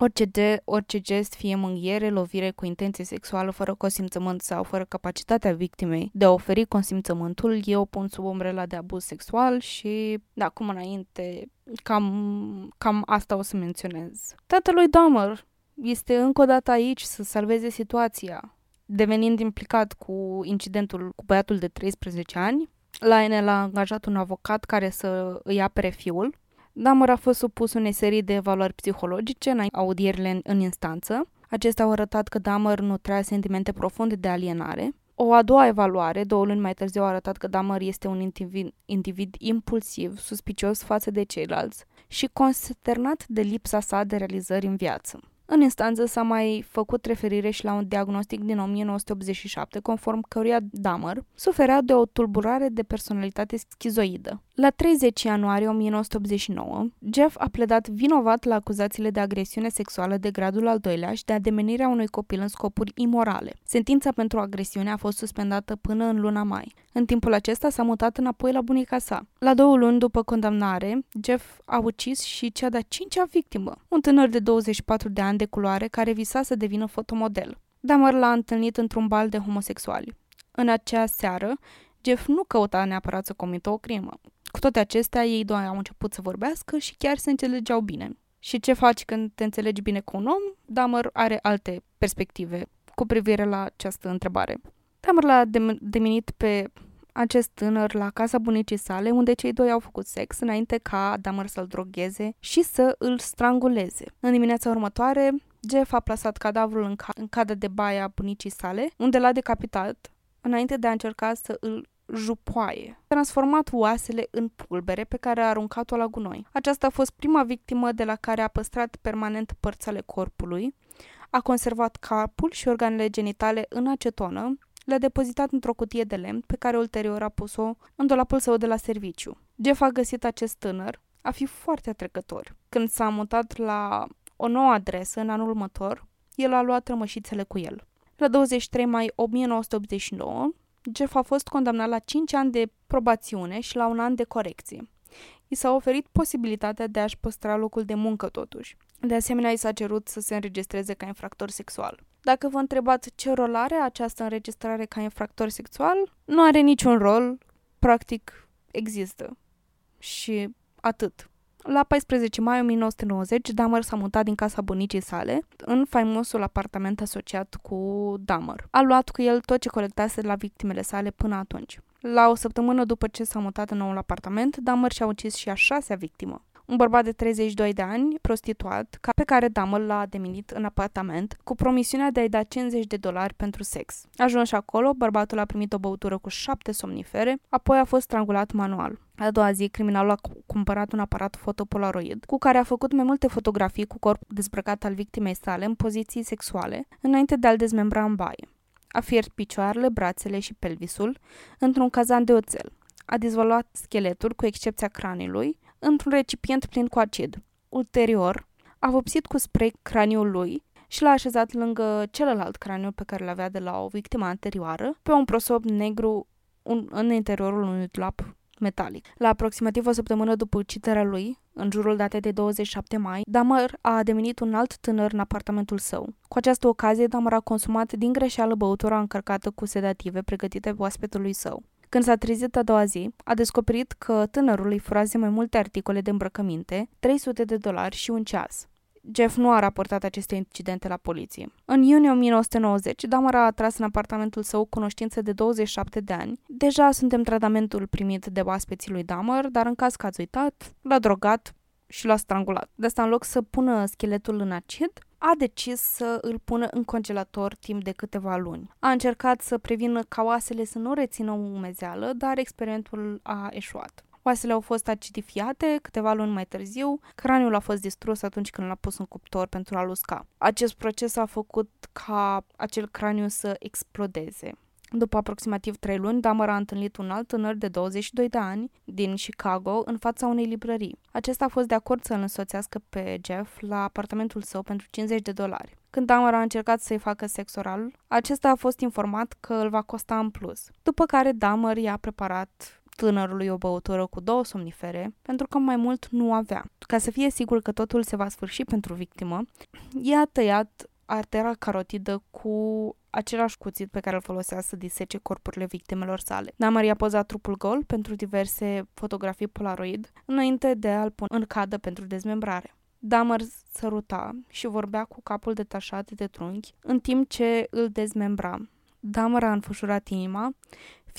Orice, de, orice gest, fie mânghiere, lovire cu intenție sexuală, fără consimțământ sau fără capacitatea victimei de a oferi consimțământul, e o pun sub umbrela de abuz sexual și de acum înainte cam, cam asta o să menționez. Tatălui Dahmer este încă o dată aici să salveze situația, devenind implicat cu incidentul cu băiatul de 13 ani. La el a angajat un avocat care să îi apere fiul Damăr a fost supus unei serii de evaluări psihologice în audierile în, în instanță. Acestea au arătat că Damăr nu trăia sentimente profunde de alienare. O a doua evaluare, două luni mai târziu, a arătat că Damăr este un individ, individ impulsiv, suspicios față de ceilalți și consternat de lipsa sa de realizări în viață. În instanță s-a mai făcut referire și la un diagnostic din 1987, conform căruia Dahmer suferea de o tulburare de personalitate schizoidă. La 30 ianuarie 1989, Jeff a pledat vinovat la acuzațiile de agresiune sexuală de gradul al doilea și de ademenirea unui copil în scopuri imorale. Sentința pentru agresiune a fost suspendată până în luna mai. În timpul acesta s-a mutat înapoi la bunica sa. La două luni după condamnare, Jeff a ucis și cea de-a cincea victimă, un tânăr de 24 de ani de culoare care visa să devină fotomodel. Dahmer l-a întâlnit într-un bal de homosexuali. În acea seară, Jeff nu căuta neapărat să comită o crimă. Cu toate acestea, ei doi au început să vorbească și chiar se înțelegeau bine. Și ce faci când te înțelegi bine cu un om? Dahmer are alte perspective cu privire la această întrebare. Dahmer l-a demenit pe acest tânăr la casa bunicii sale, unde cei doi au făcut sex înainte ca Dahmer să-l drogheze și să îl stranguleze. În dimineața următoare, Jeff a plasat cadavrul în, ca- în cadă de baia a bunicii sale, unde l-a decapitat, înainte de a încerca să îl jupoaie. A transformat oasele în pulbere pe care a aruncat-o la gunoi. Aceasta a fost prima victimă de la care a păstrat permanent părțile corpului, a conservat capul și organele genitale în acetonă, le-a depozitat într-o cutie de lemn pe care ulterior a pus-o în dulapul său de la serviciu. Jeff a găsit acest tânăr a fi foarte atrecător. Când s-a mutat la o nouă adresă în anul următor, el a luat rămășițele cu el. La 23 mai 1989, Jeff a fost condamnat la 5 ani de probațiune și la un an de corecție. i s-a oferit posibilitatea de a-și păstra locul de muncă totuși. De asemenea, i s-a cerut să se înregistreze ca infractor sexual. Dacă vă întrebați ce rol are această înregistrare ca infractor sexual, nu are niciun rol, practic există. Și atât. La 14 mai 1990, Dahmer s-a mutat din casa bunicii sale în faimosul apartament asociat cu Dahmer. A luat cu el tot ce colectase de la victimele sale până atunci. La o săptămână după ce s-a mutat în noul apartament, Dahmer și-a ucis și a șasea victimă. Un bărbat de 32 de ani, prostituat, ca pe care Dahmer l-a deminit în apartament, cu promisiunea de a-i da 50 de dolari pentru sex. Ajuns acolo, bărbatul a primit o băutură cu șapte somnifere, apoi a fost strangulat manual. A doua zi, criminalul a cumpărat un aparat fotopolaroid cu care a făcut mai multe fotografii cu corp dezbrăcat al victimei sale în poziții sexuale, înainte de a-l dezmembra în baie. A fiert picioarele, brațele și pelvisul într-un cazan de oțel. A dezvolvat scheletul, cu excepția craniului, într-un recipient plin cu acid. Ulterior, a vopsit cu spray craniul lui și l-a așezat lângă celălalt craniu pe care l-avea de la o victimă anterioară, pe un prosop negru un, în interiorul unui dulap metalic. La aproximativ o săptămână după uciderea lui, în jurul datei de 27 mai, Damar a devenit un alt tânăr în apartamentul său. Cu această ocazie, Damar a consumat din greșeală băutura încărcată cu sedative pregătite oaspetului său. Când s-a trezit a doua zi, a descoperit că tânărul îi furase mai multe articole de îmbrăcăminte, 300 de dolari și un ceas. Jeff nu a raportat aceste incidente la poliție. În iunie 1990, Damar a atras în apartamentul său cunoștință de 27 de ani. Deja suntem tratamentul primit de oaspeții lui Damar, dar în caz că ați uitat, l-a drogat și l-a strangulat. De asta, în loc să pună scheletul în acid, a decis să îl pună în congelator timp de câteva luni. A încercat să prevină ca oasele să nu rețină o umezeală, dar experimentul a eșuat. Oasele au fost acidifiate câteva luni mai târziu, craniul a fost distrus atunci când l-a pus în cuptor pentru a-l usca. Acest proces a făcut ca acel craniu să explodeze. După aproximativ trei luni, Dahmer a întâlnit un alt tânăr de 22 de ani din Chicago în fața unei librării. Acesta a fost de acord să îl însoțească pe Jeff la apartamentul său pentru 50 de dolari. Când Dahmer a încercat să-i facă sex oral, acesta a fost informat că îl va costa în plus. După care Dahmer i-a preparat tânărului o băutură cu două somnifere, pentru că mai mult nu avea. Ca să fie sigur că totul se va sfârși pentru victimă, i-a tăiat artera carotidă cu același cuțit pe care îl folosea să disece corpurile victimelor sale. Damar i-a pozat trupul gol pentru diverse fotografii polaroid, înainte de a-l pune în cadă pentru dezmembrare. Damar săruta și vorbea cu capul detașat de trunchi, în timp ce îl dezmembra. Damar a înfășurat inima,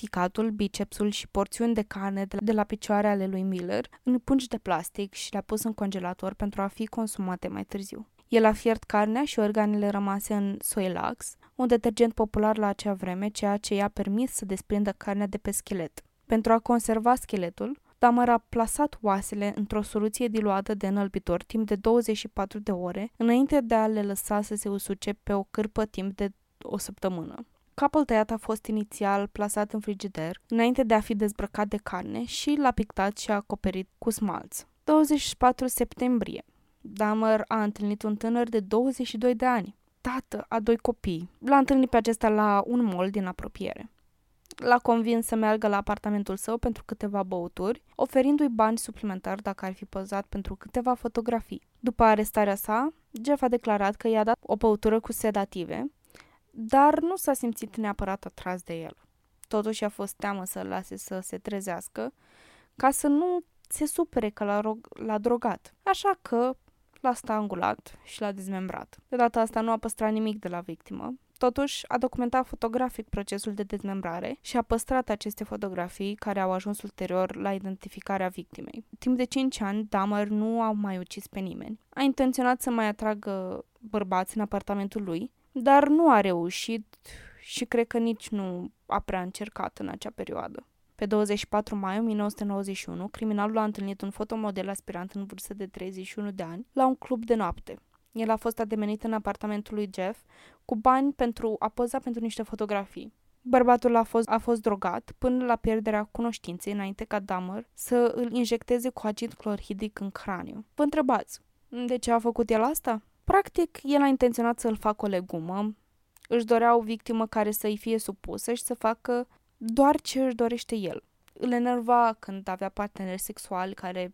ficatul, bicepsul și porțiuni de carne de la picioare ale lui Miller în pungi de plastic și le-a pus în congelator pentru a fi consumate mai târziu. El a fiert carnea și organele rămase în Soilax, un detergent popular la acea vreme, ceea ce i-a permis să desprindă carnea de pe schelet. Pentru a conserva scheletul, Dahmer a plasat oasele într-o soluție diluată de înălbitor timp de 24 de ore, înainte de a le lăsa să se usuce pe o cârpă timp de o săptămână. Capul tăiat a fost inițial plasat în frigider, înainte de a fi dezbrăcat de carne și l-a pictat și a acoperit cu smalț. 24 septembrie. Dahmer a întâlnit un tânăr de 22 de ani, tată a doi copii. L-a întâlnit pe acesta la un mall din apropiere. L-a convins să meargă la apartamentul său pentru câteva băuturi, oferindu-i bani suplimentari dacă ar fi pozat pentru câteva fotografii. După arestarea sa, Jeff a declarat că i-a dat o băutură cu sedative, dar nu s-a simțit neapărat atras de el. Totuși a fost teamă să-l lase să se trezească, ca să nu se supere că l-a, rog- l-a drogat. Așa că l-a strangulat și l-a dezmembrat. De data asta nu a păstrat nimic de la victimă, Totuși, a documentat fotografic procesul de dezmembrare și a păstrat aceste fotografii care au ajuns ulterior la identificarea victimei. Timp de 5 ani, Dahmer nu a mai ucis pe nimeni. A intenționat să mai atragă bărbați în apartamentul lui, dar nu a reușit și cred că nici nu a prea încercat în acea perioadă. Pe 24 mai 1991, criminalul a întâlnit un fotomodel aspirant în vârstă de 31 de ani la un club de noapte. El a fost ademenit în apartamentul lui Jeff cu bani pentru a poza pentru niște fotografii. Bărbatul a fost, a fost drogat până la pierderea cunoștinței înainte ca Dahmer să îl injecteze cu acid clorhidic în craniu. Vă întrebați, de ce a făcut el asta? Practic, el a intenționat să-l facă o legumă, își dorea o victimă care să-i fie supusă și să facă doar ce își dorește el. Îl enerva când avea parteneri sexuali care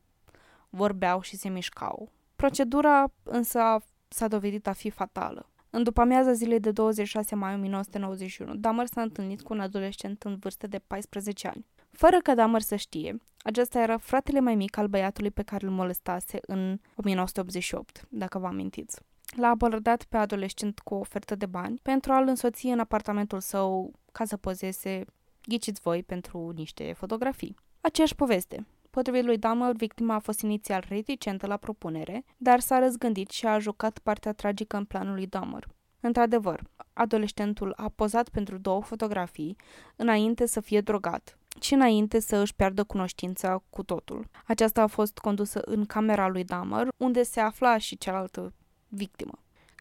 vorbeau și se mișcau. Procedura însă s-a dovedit a fi fatală. În după amiaza zilei de 26 mai 1991, Dahmer s-a întâlnit cu un adolescent în vârstă de 14 ani. Fără ca Dahmer să știe, acesta era fratele mai mic al băiatului pe care îl molestase în 1988, dacă vă amintiți. L-a abordat pe adolescent cu o ofertă de bani pentru a-l însoți în apartamentul său ca să pozeze, ghiciți voi, pentru niște fotografii. Aceeași poveste. Potrivit lui Dahmer, victima a fost inițial reticentă la propunere, dar s-a răzgândit și a jucat partea tragică în planul lui Dahmer. Într-adevăr, adolescentul a pozat pentru două fotografii înainte să fie drogat și înainte să își piardă cunoștința cu totul. Aceasta a fost condusă în camera lui Dahmer, unde se afla și cealaltă victimă.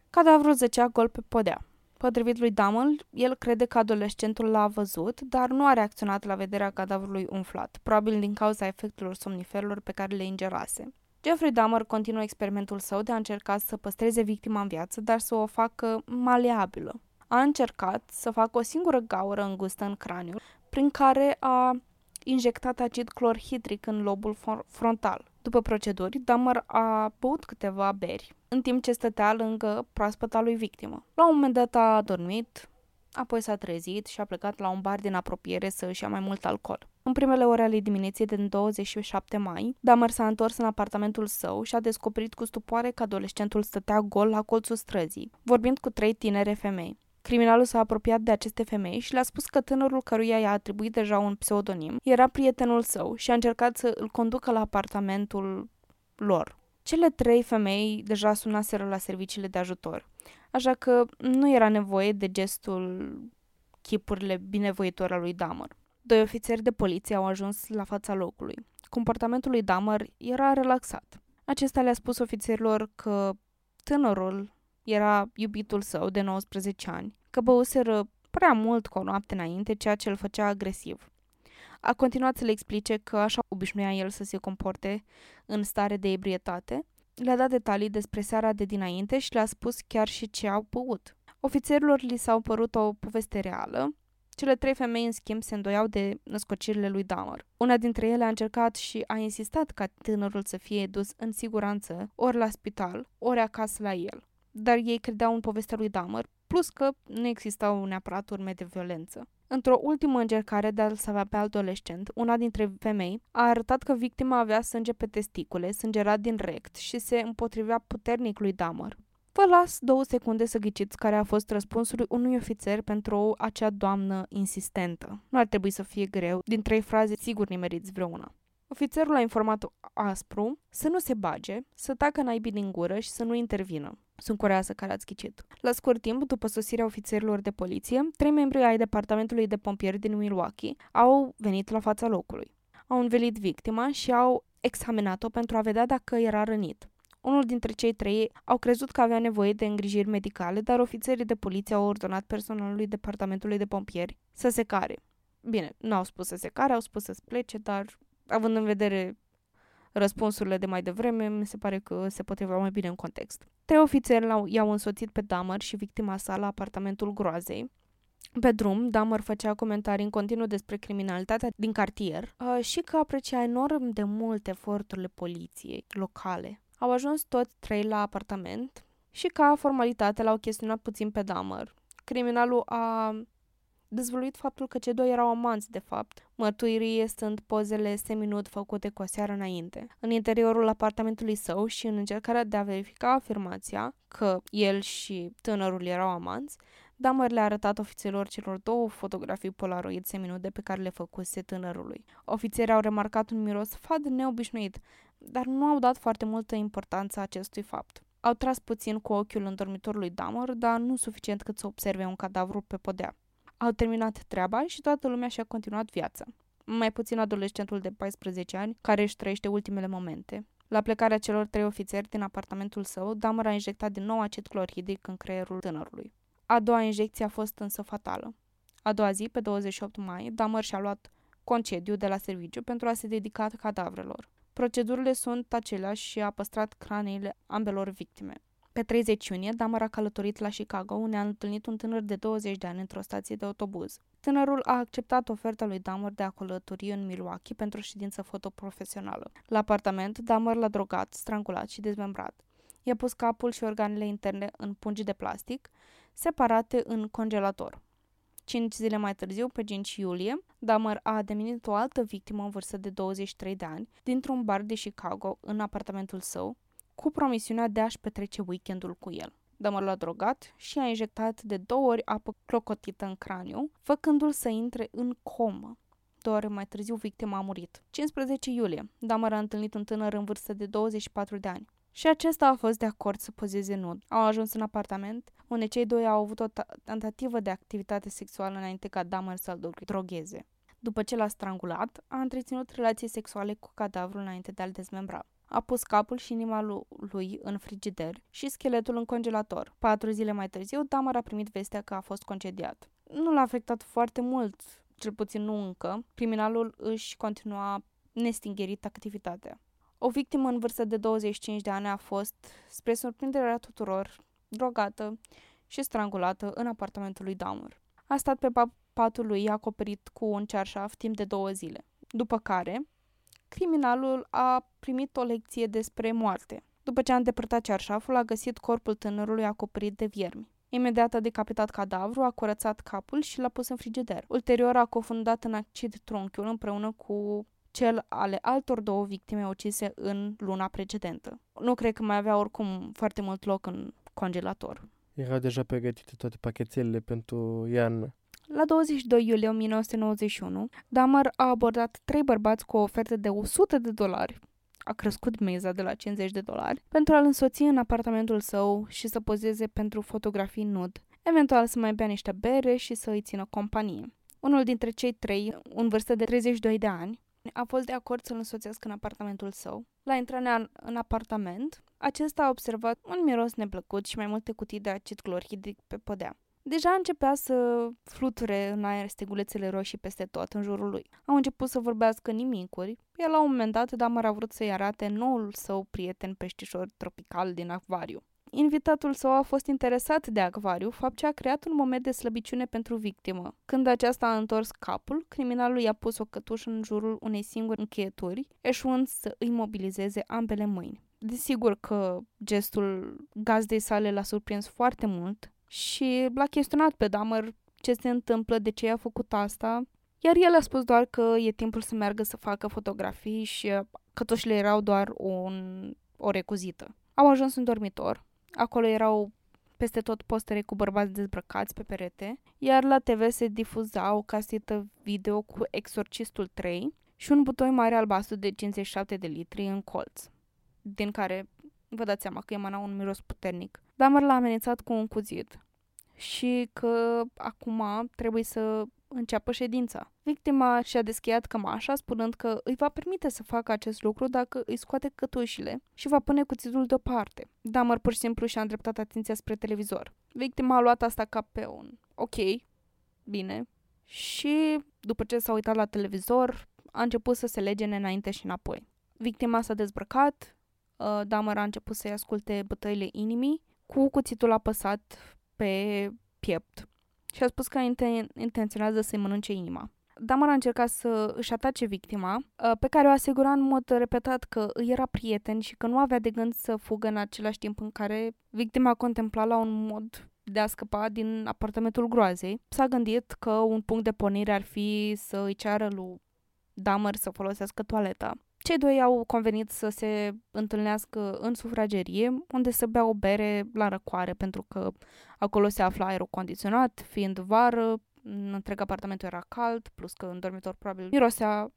Cadavrul zăcea gol pe podea. Potrivit lui Damel, el crede că adolescentul l-a văzut, dar nu a reacționat la vederea cadavrului umflat, probabil din cauza efectelor somniferelor pe care le ingerase. Jeffrey Dahmer continuă experimentul său de a încerca să păstreze victima în viață, dar să o facă maleabilă. A încercat să facă o singură gaură îngustă în craniu, prin care a injectat acid clorhidric în lobul frontal. După proceduri, Dahmer a băut câteva beri, în timp ce stătea lângă proaspăta lui victimă. La un moment dat a dormit, apoi s-a trezit și a plecat la un bar din apropiere să își ia mai mult alcool. În primele ore ale dimineții din 27 mai, Dahmer s-a întors în apartamentul său și a descoperit cu stupoare că adolescentul stătea gol la colțul străzii, vorbind cu trei tinere femei. Criminalul s-a apropiat de aceste femei și le-a spus că tânărul căruia i-a atribuit deja un pseudonim era prietenul său și a încercat să îl conducă la apartamentul lor. Cele trei femei deja sunaseră la serviciile de ajutor, așa că nu era nevoie de gestul chipurile binevoitor al lui Dahmer. Doi ofițeri de poliție au ajuns la fața locului. Comportamentul lui Dahmer era relaxat. Acesta le-a spus ofițerilor că tânărul era iubitul său de 19 ani, că băuseră prea mult cu o noapte înainte, ceea ce îl făcea agresiv. A continuat să le explice că așa obișnuia el să se comporte în stare de ebrietate, le-a dat detalii despre seara de dinainte și le-a spus chiar și ce au băut. Ofițerilor li s-au părut o poveste reală, cele trei femei, în schimb, se îndoiau de născocirile lui Dahmer. Una dintre ele a încercat și a insistat ca tânărul să fie dus în siguranță ori la spital, ori acasă la el dar ei credeau în povestea lui Dahmer, plus că nu existau neapărat urme de violență. Într-o ultimă încercare de a-l salva pe adolescent, una dintre femei a arătat că victima avea sânge pe testicule, sângerat din rect și se împotrivea puternic lui Dahmer. Vă las două secunde să ghiciți care a fost răspunsul unui ofițer pentru acea doamnă insistentă. Nu ar trebui să fie greu, din trei fraze sigur nimeriți vreuna. Ofițerul a informat aspru să nu se bage, să tacă naibii din gură și să nu intervină. Sunt curioasă care ați ghicit. La scurt timp, după sosirea ofițerilor de poliție, trei membri ai departamentului de pompieri din Milwaukee au venit la fața locului. Au învelit victima și au examinat-o pentru a vedea dacă era rănit. Unul dintre cei trei au crezut că avea nevoie de îngrijiri medicale, dar ofițerii de poliție au ordonat personalului departamentului de pompieri să se care. Bine, nu au spus să se care, au spus să se plece, dar având în vedere răspunsurile de mai devreme, mi se pare că se potriveau mai bine în context. Trei ofițeri i-au însoțit pe Dahmer și victima sa la apartamentul groazei. Pe drum, Dahmer făcea comentarii în continuu despre criminalitatea din cartier uh, și că aprecia enorm de mult eforturile poliției locale. Au ajuns toți trei la apartament și ca formalitate l-au chestionat puțin pe Dahmer. Criminalul a dezvăluit faptul că cei doi erau amanți, de fapt, mărturii sunt pozele seminut făcute cu o seară înainte. În interiorul apartamentului său și în încercarea de a verifica afirmația că el și tânărul erau amanți, Dahmer le-a arătat ofițerilor celor două fotografii polaroid seminude pe care le făcuse tânărului. Ofițerii au remarcat un miros fad neobișnuit, dar nu au dat foarte multă importanță acestui fapt. Au tras puțin cu ochiul în dormitorul lui Dahmer, dar nu suficient cât să observe un cadavru pe podea. Au terminat treaba și toată lumea și-a continuat viața. Mai puțin adolescentul de 14 ani, care își trăiește ultimele momente. La plecarea celor trei ofițeri din apartamentul său, Dahmer a injectat din nou acid clorhidic în creierul tânărului. A doua injecție a fost însă fatală. A doua zi, pe 28 mai, Dahmer și-a luat concediu de la serviciu pentru a se dedica cadavrelor. Procedurile sunt aceleași și a păstrat craniile ambelor victime. Pe 30 iunie, Dahmer a călătorit la Chicago, unde a întâlnit un tânăr de 20 de ani într-o stație de autobuz. Tânărul a acceptat oferta lui Dahmer de a călători în Milwaukee pentru o ședință fotoprofesională. La apartament, Dahmer l-a drogat, strangulat și dezmembrat. I-a pus capul și organele interne în pungi de plastic, separate în congelator. Cinci zile mai târziu, pe 5 iulie, Dahmer a devenit o altă victimă în vârstă de 23 de ani dintr-un bar de Chicago în apartamentul său, cu promisiunea de a-și petrece weekendul cu el. Dahmer l-a drogat și a injectat de două ori apă clocotită în craniu, făcându-l să intre în comă. Două ore mai târziu, victima a murit. 15 iulie, Dahmer a întâlnit un tânăr în vârstă de 24 de ani. Și acesta a fost de acord să pozeze nud. Au ajuns în apartament, unde cei doi au avut o tentativă de activitate sexuală înainte ca Dahmer să-l drogheze. După ce l-a strangulat, a întreținut relații sexuale cu cadavrul înainte de a-l dezmembra. A pus capul și inima lui în frigider și scheletul în congelator. Patru zile mai târziu, Dahmer a primit vestea că a fost concediat. Nu l-a afectat foarte mult, cel puțin nu încă. Criminalul își continua nestingerit activitatea. O victimă în vârstă de 25 de ani a fost, spre surprinderea tuturor, drogată și strangulată în apartamentul lui Dahmer. A stat pe patul lui acoperit cu un cearșaf timp de două zile, după care criminalul a primit o lecție despre moarte. După ce a îndepărtat cearșaful, a găsit corpul tânărului acoperit de viermi. Imediat a decapitat cadavru, a curățat capul și l-a pus în frigider. Ulterior a cofundat în acid trunchiul împreună cu cel ale altor două victime ucise în luna precedentă. Nu cred că mai avea oricum foarte mult loc în congelator. Erau deja pregătite toate pachetelele pentru iarnă. La 22 iulie 1991, Dahmer a abordat trei bărbați cu o ofertă de 100 de dolari a crescut meza de la 50 de dolari, pentru a-l însoți în apartamentul său și să pozeze pentru fotografii nud, eventual să mai bea niște bere și să îi țină companie. Unul dintre cei trei, un vârstă de 32 de ani, a fost de acord să-l însoțească în apartamentul său. La intrarea în apartament, acesta a observat un miros neplăcut și mai multe cutii de acid clorhidric pe podea. Deja începea să fluture în aer stegulețele roșii peste tot în jurul lui. Au început să vorbească nimicuri, iar la un moment dat Damar a vrut să-i arate noul său prieten peștișor tropical din acvariu. Invitatul său a fost interesat de acvariu, fapt ce a creat un moment de slăbiciune pentru victimă. Când aceasta a întors capul, criminalul i-a pus o cătușă în jurul unei singure încheieturi, eșuând să îi mobilizeze ambele mâini. Desigur că gestul gazdei sale l-a surprins foarte mult și l-a chestionat pe Dahmer ce se întâmplă, de ce a făcut asta, iar el a spus doar că e timpul să meargă să facă fotografii și cătușile erau doar un, o recuzită. Au ajuns în dormitor, Acolo erau peste tot postere cu bărbați dezbrăcați pe perete, iar la TV se difuza o casetă video cu Exorcistul 3 și un butoi mare albastru de 57 de litri în colț, din care vă dați seama că emana un miros puternic. Dahmer l-a amenințat cu un cuțit și că acum trebuie să înceapă ședința. Victima și-a deschiat cămașa spunând că îi va permite să facă acest lucru dacă îi scoate cătușile și va pune cuțitul deoparte. Damar pur și simplu și-a îndreptat atenția spre televizor. Victima a luat asta ca pe un ok, bine, și după ce s-a uitat la televizor, a început să se legene înainte și înapoi. Victima s-a dezbrăcat, uh, Damar a început să-i asculte bătăile inimii, cu cuțitul apăsat pe piept și a spus că inten- intenționează să-i mănânce inima. Damar a încercat să își atace victima, uh, pe care o asigura în mod repetat că îi era prieten și că nu avea de gând să fugă în același timp în care victima contempla la un mod de a scăpa din apartamentul groazei. S-a gândit că un punct de pornire ar fi să îi ceară lui Damar să folosească toaleta. Cei doi au convenit să se întâlnească în sufragerie, unde să bea o bere la răcoare, pentru că acolo se afla aerul condiționat, fiind vară, întreg apartamentul era cald, plus că în dormitor probabil mirosea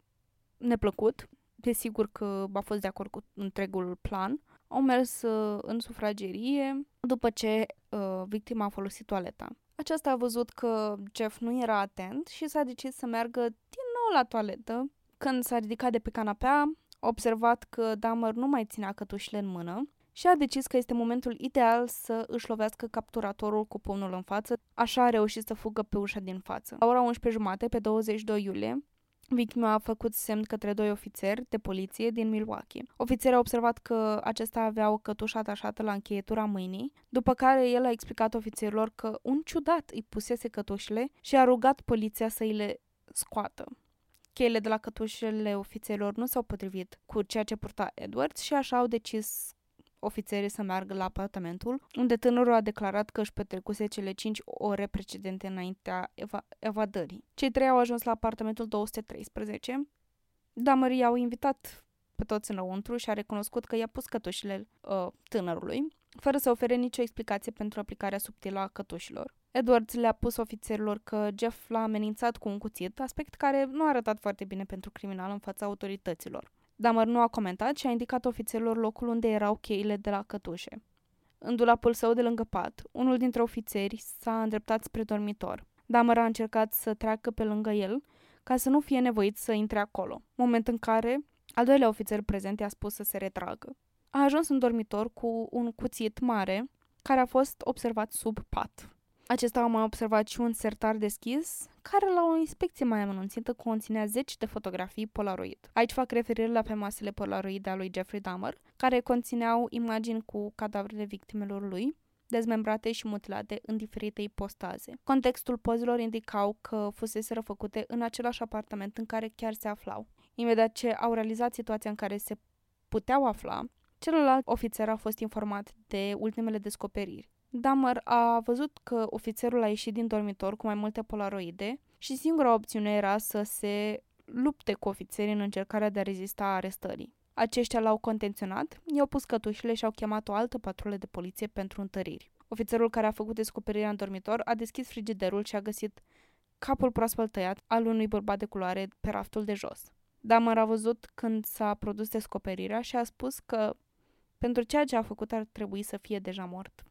neplăcut. Desigur că a fost de acord cu întregul plan. Au mers uh, în sufragerie după ce uh, victima a folosit toaleta. Aceasta a văzut că Jeff nu era atent și s-a decis să meargă din nou la toaletă, când s-a ridicat de pe canapea, a observat că Dahmer nu mai ținea cătușile în mână și a decis că este momentul ideal să își lovească capturatorul cu pumnul în față, așa a reușit să fugă pe ușa din față. La ora 11 jumate, pe 22 iulie, Victima a făcut semn către doi ofițeri de poliție din Milwaukee. Ofițerii au observat că acesta avea o cătușă atașată la încheietura mâinii, după care el a explicat ofițerilor că un ciudat îi pusese cătușele și a rugat poliția să îi le scoată. Cheile de la cătușele ofițerilor nu s-au potrivit cu ceea ce purta Edwards și așa au decis ofițerii să meargă la apartamentul, unde tânărul a declarat că își petrecuse cele 5 ore precedente înaintea eva- evadării. Cei trei au ajuns la apartamentul 213. Dahmer i-au invitat pe toți înăuntru și a recunoscut că i-a pus cătușile uh, tânărului, fără să ofere nicio explicație pentru aplicarea subtilă a cătușilor. Edwards le-a pus ofițerilor că Jeff l-a amenințat cu un cuțit, aspect care nu a arătat foarte bine pentru criminal în fața autorităților. Damar nu a comentat și a indicat ofițerilor locul unde erau cheile de la cătușe. În dulapul său de lângă pat, unul dintre ofițeri s-a îndreptat spre dormitor. Damar a încercat să treacă pe lângă el, ca să nu fie nevoit să intre acolo, moment în care al doilea ofițer prezent i-a spus să se retragă. A ajuns în dormitor cu un cuțit mare, care a fost observat sub pat. Acesta a mai observat și un sertar deschis, care la o inspecție mai amănunțită conținea zeci de fotografii Polaroid. Aici fac referire la pe masele Polaroid a lui Jeffrey Dahmer, care conțineau imagini cu cadavrele victimelor lui, dezmembrate și mutilate în diferite ipostaze. Contextul pozelor indicau că fusese făcute în același apartament în care chiar se aflau. Imediat ce au realizat situația în care se puteau afla, celălalt ofițer a fost informat de ultimele descoperiri. Dahmer a văzut că ofițerul a ieșit din dormitor cu mai multe polaroide și singura opțiune era să se lupte cu ofițerii în încercarea de a rezista arestării. Aceștia l-au contenționat, i-au pus cătușile și au chemat o altă patrulă de poliție pentru întăriri. Ofițerul care a făcut descoperirea în dormitor a deschis frigiderul și a găsit capul proaspăt tăiat al unui bărbat de culoare pe raftul de jos. Dahmer a văzut când s-a produs descoperirea și a spus că pentru ceea ce a făcut ar trebui să fie deja mort.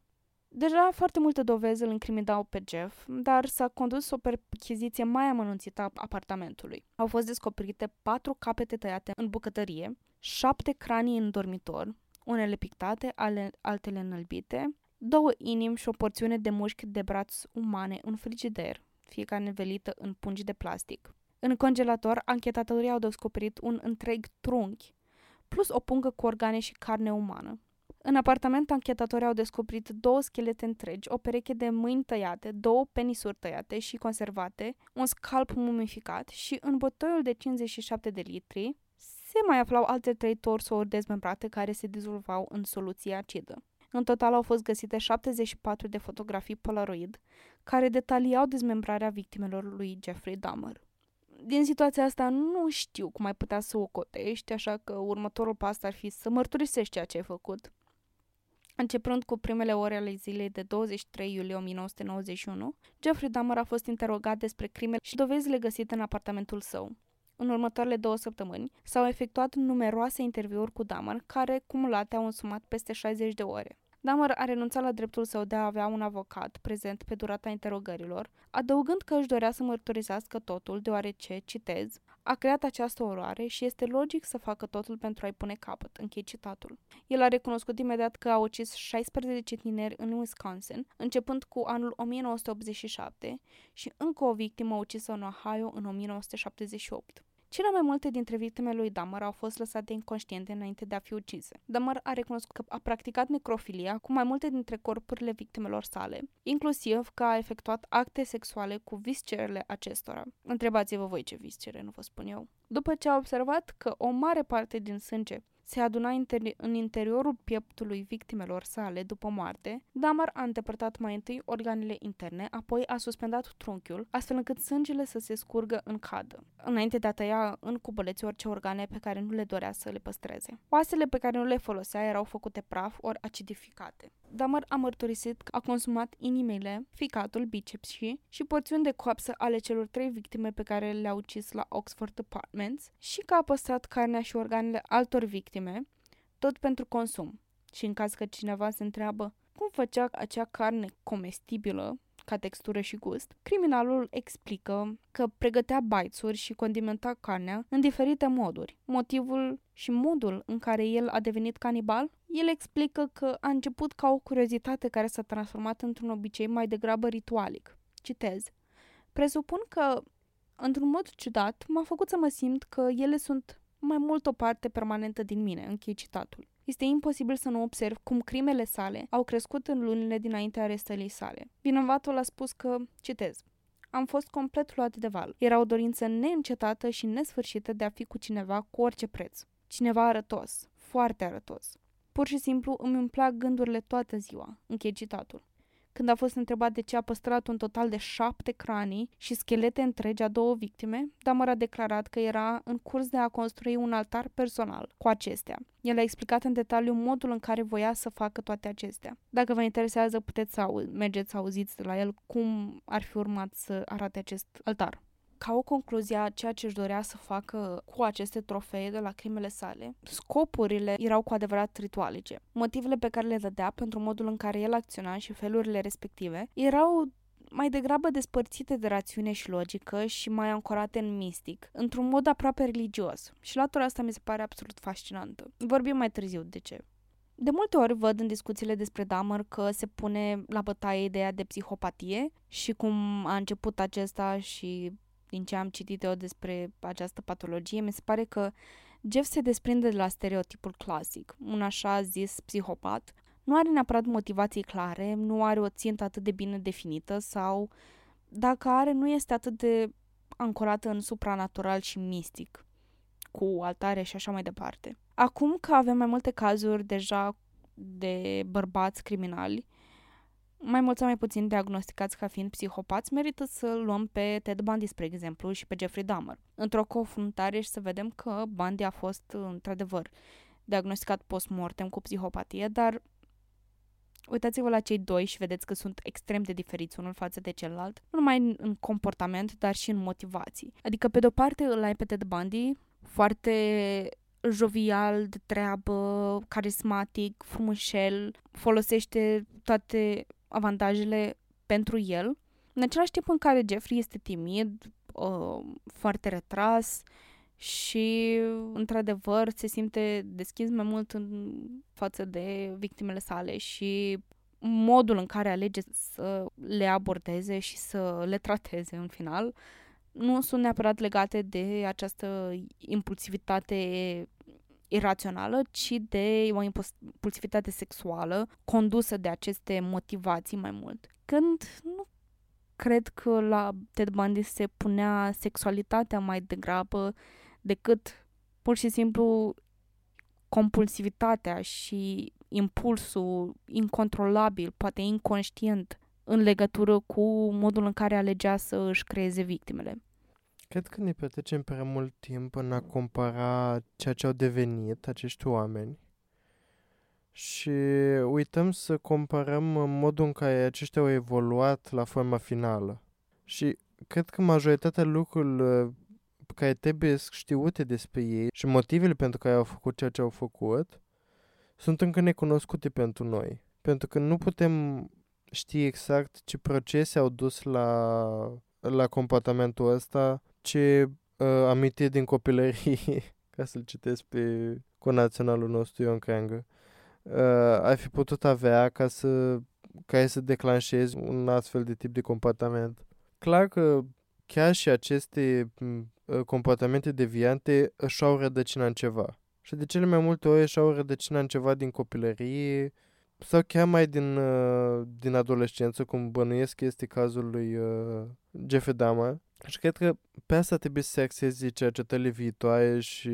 Deja foarte multe dovezi îl incriminau pe Jeff, dar s-a condus o percheziție mai amănunțită a apartamentului. Au fost descoperite patru capete tăiate în bucătărie, șapte cranii în dormitor, unele pictate, ale, altele înălbite, două inimi și o porțiune de mușchi de braț umane în frigider, fiecare nevelită în pungi de plastic. În congelator, anchetatorii au descoperit un întreg trunchi, plus o pungă cu organe și carne umană. În apartament, anchetatorii au descoperit două schelete întregi, o pereche de mâini tăiate, două penisuri tăiate și conservate, un scalp mumificat și în botoiul de 57 de litri se mai aflau alte trei torsouri dezmembrate care se dizolvau în soluție acidă. În total au fost găsite 74 de fotografii Polaroid care detaliau dezmembrarea victimelor lui Jeffrey Dahmer. Din situația asta nu știu cum ai putea să o cotești, așa că următorul pas ar fi să mărturisești ceea ce ai făcut. Începând cu primele ore ale zilei de 23 iulie 1991, Jeffrey Dahmer a fost interogat despre crime și dovezile găsite în apartamentul său. În următoarele două săptămâni s-au efectuat numeroase interviuri cu Dahmer, care cumulate au însumat peste 60 de ore. Dahmer a renunțat la dreptul său de a avea un avocat prezent pe durata interogărilor, adăugând că își dorea să mărturisească totul, deoarece, citez, a creat această oroare și este logic să facă totul pentru a-i pune capăt, închei citatul. El a recunoscut imediat că a ucis 16 tineri în Wisconsin, începând cu anul 1987 și încă o victimă ucisă în Ohio în 1978. Cele mai multe dintre victimele lui Dahmer au fost lăsate inconștiente înainte de a fi ucise. Dahmer a recunoscut că a practicat necrofilia cu mai multe dintre corpurile victimelor sale, inclusiv că a efectuat acte sexuale cu viscerele acestora. Întrebați-vă voi ce viscere, nu vă spun eu. După ce a observat că o mare parte din sânge se aduna interi- în interiorul pieptului victimelor sale după moarte, Damar a îndepărtat mai întâi organele interne, apoi a suspendat trunchiul, astfel încât sângele să se scurgă în cadă, înainte de a tăia în cubăleți orice organe pe care nu le dorea să le păstreze. Oasele pe care nu le folosea erau făcute praf ori acidificate. Damar a mărturisit că a consumat inimile, ficatul, bicepsii și porțiuni de coapsă ale celor trei victime pe care le-a ucis la Oxford Apartments și că a păstrat carnea și organele altor victime, tot pentru consum. Și în caz că cineva se întreabă cum făcea acea carne comestibilă, ca textură și gust, criminalul explică că pregătea baițuri și condimenta carnea în diferite moduri. Motivul și modul în care el a devenit canibal? El explică că a început ca o curiozitate care s-a transformat într-un obicei mai degrabă ritualic. Citez. Presupun că într-un mod ciudat, m-a făcut să mă simt că ele sunt mai mult o parte permanentă din mine, închei citatul. Este imposibil să nu observ cum crimele sale au crescut în lunile dinaintea arestării sale. Vinovatul a spus că, citez, am fost complet luat de val. Era o dorință neîncetată și nesfârșită de a fi cu cineva cu orice preț. Cineva arătos, foarte arătos. Pur și simplu îmi umpla gândurile toată ziua. Închei citatul. Când a fost întrebat de ce a păstrat un total de șapte cranii și schelete întregi a două victime, Damar a declarat că era în curs de a construi un altar personal cu acestea. El a explicat în detaliu modul în care voia să facă toate acestea. Dacă vă interesează, puteți să au- mergeți să auziți de la el cum ar fi urmat să arate acest altar. Ca o concluzie a ceea ce își dorea să facă cu aceste trofee de la crimele sale, scopurile erau cu adevărat ritualice. Motivele pe care le dădea pentru modul în care el acționa și felurile respective erau mai degrabă despărțite de rațiune și logică și mai ancorate în mistic, într-un mod aproape religios. Și latura asta mi se pare absolut fascinantă. Vorbim mai târziu de ce. De multe ori văd în discuțiile despre Dahmer că se pune la bătaie ideea de psihopatie și cum a început acesta și din ce am citit eu despre această patologie, mi se pare că Jeff se desprinde de la stereotipul clasic, un așa zis psihopat. Nu are neapărat motivații clare, nu are o țintă atât de bine definită sau, dacă are, nu este atât de ancorată în supranatural și mistic, cu altare și așa mai departe. Acum că avem mai multe cazuri deja de bărbați criminali, mai mult sau mai puțin diagnosticați ca fiind psihopați, merită să luăm pe Ted Bundy, spre exemplu, și pe Jeffrey Dahmer. Într-o confruntare și să vedem că Bundy a fost, într-adevăr, diagnosticat post-mortem cu psihopatie, dar uitați-vă la cei doi și vedeți că sunt extrem de diferiți unul față de celălalt, nu numai în, în comportament, dar și în motivații. Adică, pe de-o parte, îl ai pe Ted Bundy, foarte jovial, de treabă, carismatic, frumușel, folosește toate avantajele pentru el, în același timp în care Jeffrey este timid, uh, foarte retras și, într-adevăr, se simte deschis mai mult în față de victimele sale și modul în care alege să le abordeze și să le trateze în final nu sunt neapărat legate de această impulsivitate irațională, ci de o impulsivitate sexuală condusă de aceste motivații mai mult. Când nu cred că la Ted Bundy se punea sexualitatea mai degrabă decât pur și simplu compulsivitatea și impulsul incontrolabil, poate inconștient, în legătură cu modul în care alegea să își creeze victimele. Cred că ne petrecem prea mult timp în a compara ceea ce au devenit acești oameni și uităm să comparăm modul în care aceștia au evoluat la forma finală. Și cred că majoritatea lucrurilor care trebuie știute despre ei și motivele pentru care au făcut ceea ce au făcut sunt încă necunoscute pentru noi. Pentru că nu putem ști exact ce procese au dus la, la comportamentul ăsta, ce uh, amintiri din copilărie, [laughs] ca să-l citesc pe conaționalul nostru Ion Creangă, uh, ai fi putut avea ca să, ca să declanșezi un astfel de tip de comportament. Clar că chiar și aceste uh, comportamente deviante își au rădăcina în ceva. Și de cele mai multe ori își au rădăcina în ceva din copilărie sau chiar mai din, uh, din adolescență, cum bănuiesc că este cazul lui uh, Jeffrey Dahmer. Și cred că pe asta trebuie să se axeze cercetările viitoare și,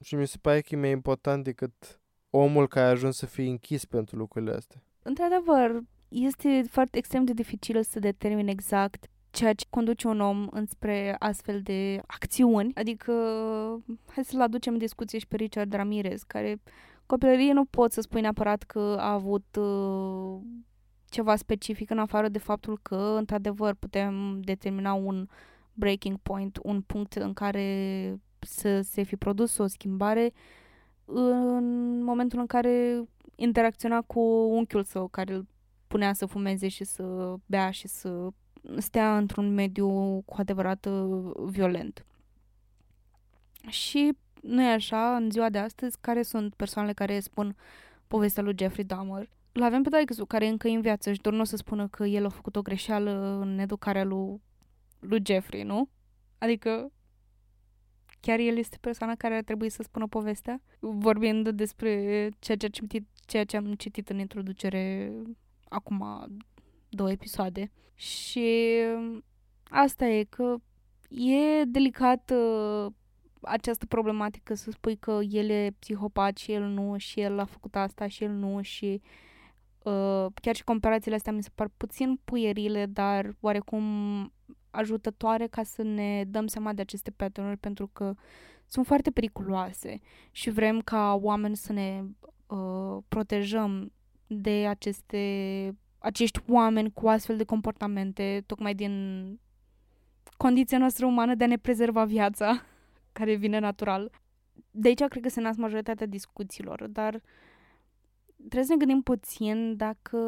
și mi se pare că e mai important decât omul care a ajuns să fie închis pentru lucrurile astea. Într-adevăr, este foarte extrem de dificil să determin exact ceea ce conduce un om înspre astfel de acțiuni. Adică, hai să-l aducem în discuție și pe Richard Ramirez, care copilărie nu pot să spui neapărat că a avut uh, ceva specific în afară de faptul că, într-adevăr, putem determina un breaking point, un punct în care să se fi produs o schimbare în momentul în care interacționa cu unchiul său care îl punea să fumeze și să bea și să stea într-un mediu cu adevărat uh, violent. Și nu e așa, în ziua de astăzi, care sunt persoanele care spun povestea lui Jeffrey Dahmer? Îl avem pe taică care e încă în viață și doar nu o să spună că el a făcut o greșeală în educarea lui, lui Jeffrey, nu? Adică chiar el este persoana care ar trebui să spună povestea, vorbind despre ceea ce, am citit, ceea ce am citit în introducere acum două episoade. Și asta e că e delicat uh, această problematică să spui că el e psihopat și el nu și el a făcut asta și el nu și uh, chiar și comparațiile astea mi se par puțin puierile, dar oarecum ajutătoare ca să ne dăm seama de aceste pattern pentru că sunt foarte periculoase și vrem ca oameni să ne uh, protejăm de aceste acești oameni cu astfel de comportamente, tocmai din condiția noastră umană de a ne prezerva viața, care vine natural. De aici cred că se nasc majoritatea discuțiilor, dar trebuie să ne gândim puțin dacă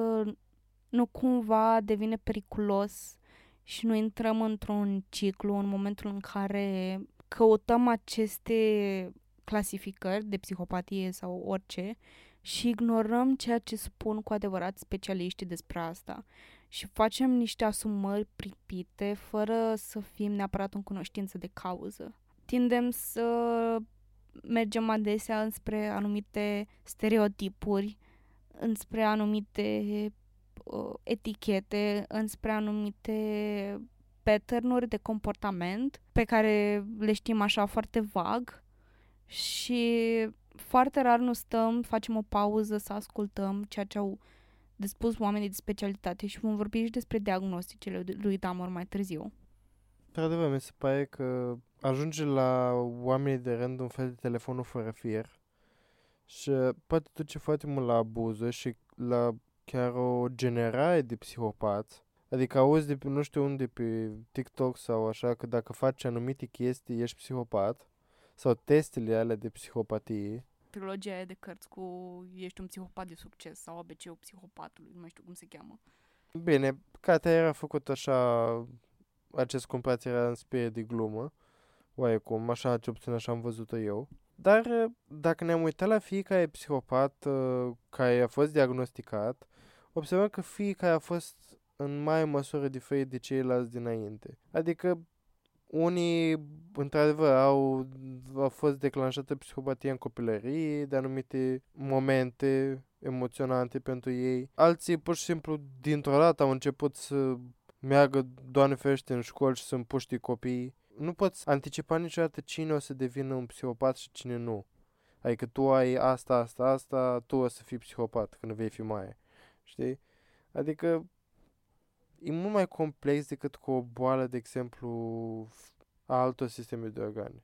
nu cumva devine periculos și nu intrăm într-un ciclu în momentul în care căutăm aceste clasificări de psihopatie sau orice și ignorăm ceea ce spun cu adevărat specialiștii despre asta și facem niște asumări pripite fără să fim neapărat în cunoștință de cauză. Tindem să mergem adesea înspre anumite stereotipuri, înspre anumite uh, etichete, înspre anumite pattern de comportament pe care le știm așa foarte vag și foarte rar nu stăm, facem o pauză să ascultăm ceea ce au de spus oamenii de specialitate și vom vorbi și despre diagnosticele lui Damor mai târziu. Într-adevăr, mi se pare că ajunge la oamenii de rând un fel de telefonul fără fier și poate duce foarte mult la abuzuri și la chiar o generare de psihopați. Adică auzi de pe nu știu unde pe TikTok sau așa că dacă faci anumite chestii ești psihopat sau testele alea de psihopatie. Trilogia aia de cărți cu ești un psihopat de succes sau ABC-ul psihopatului, nu mai știu cum se cheamă. Bine, cartea era făcut așa, acest comparație era în spirit de glumă, oarecum, așa ce puțin așa am văzut-o eu. Dar dacă ne-am uitat la fiecare psihopat uh, care a fost diagnosticat, observăm că fiecare a fost în mai măsură diferit de ceilalți dinainte. Adică unii, într-adevăr, au, au fost declanșate psihopatie în copilărie, de anumite momente emoționante pentru ei. Alții, pur și simplu, dintr-o dată au început să meargă, doamne ferește, în școli și să împuște copii. Nu poți anticipa niciodată cine o să devină un psihopat și cine nu. Adică tu ai asta, asta, asta, tu o să fii psihopat când vei fi mai. Știi? Adică e mult mai complex decât cu o boală, de exemplu, a altor sisteme de organe.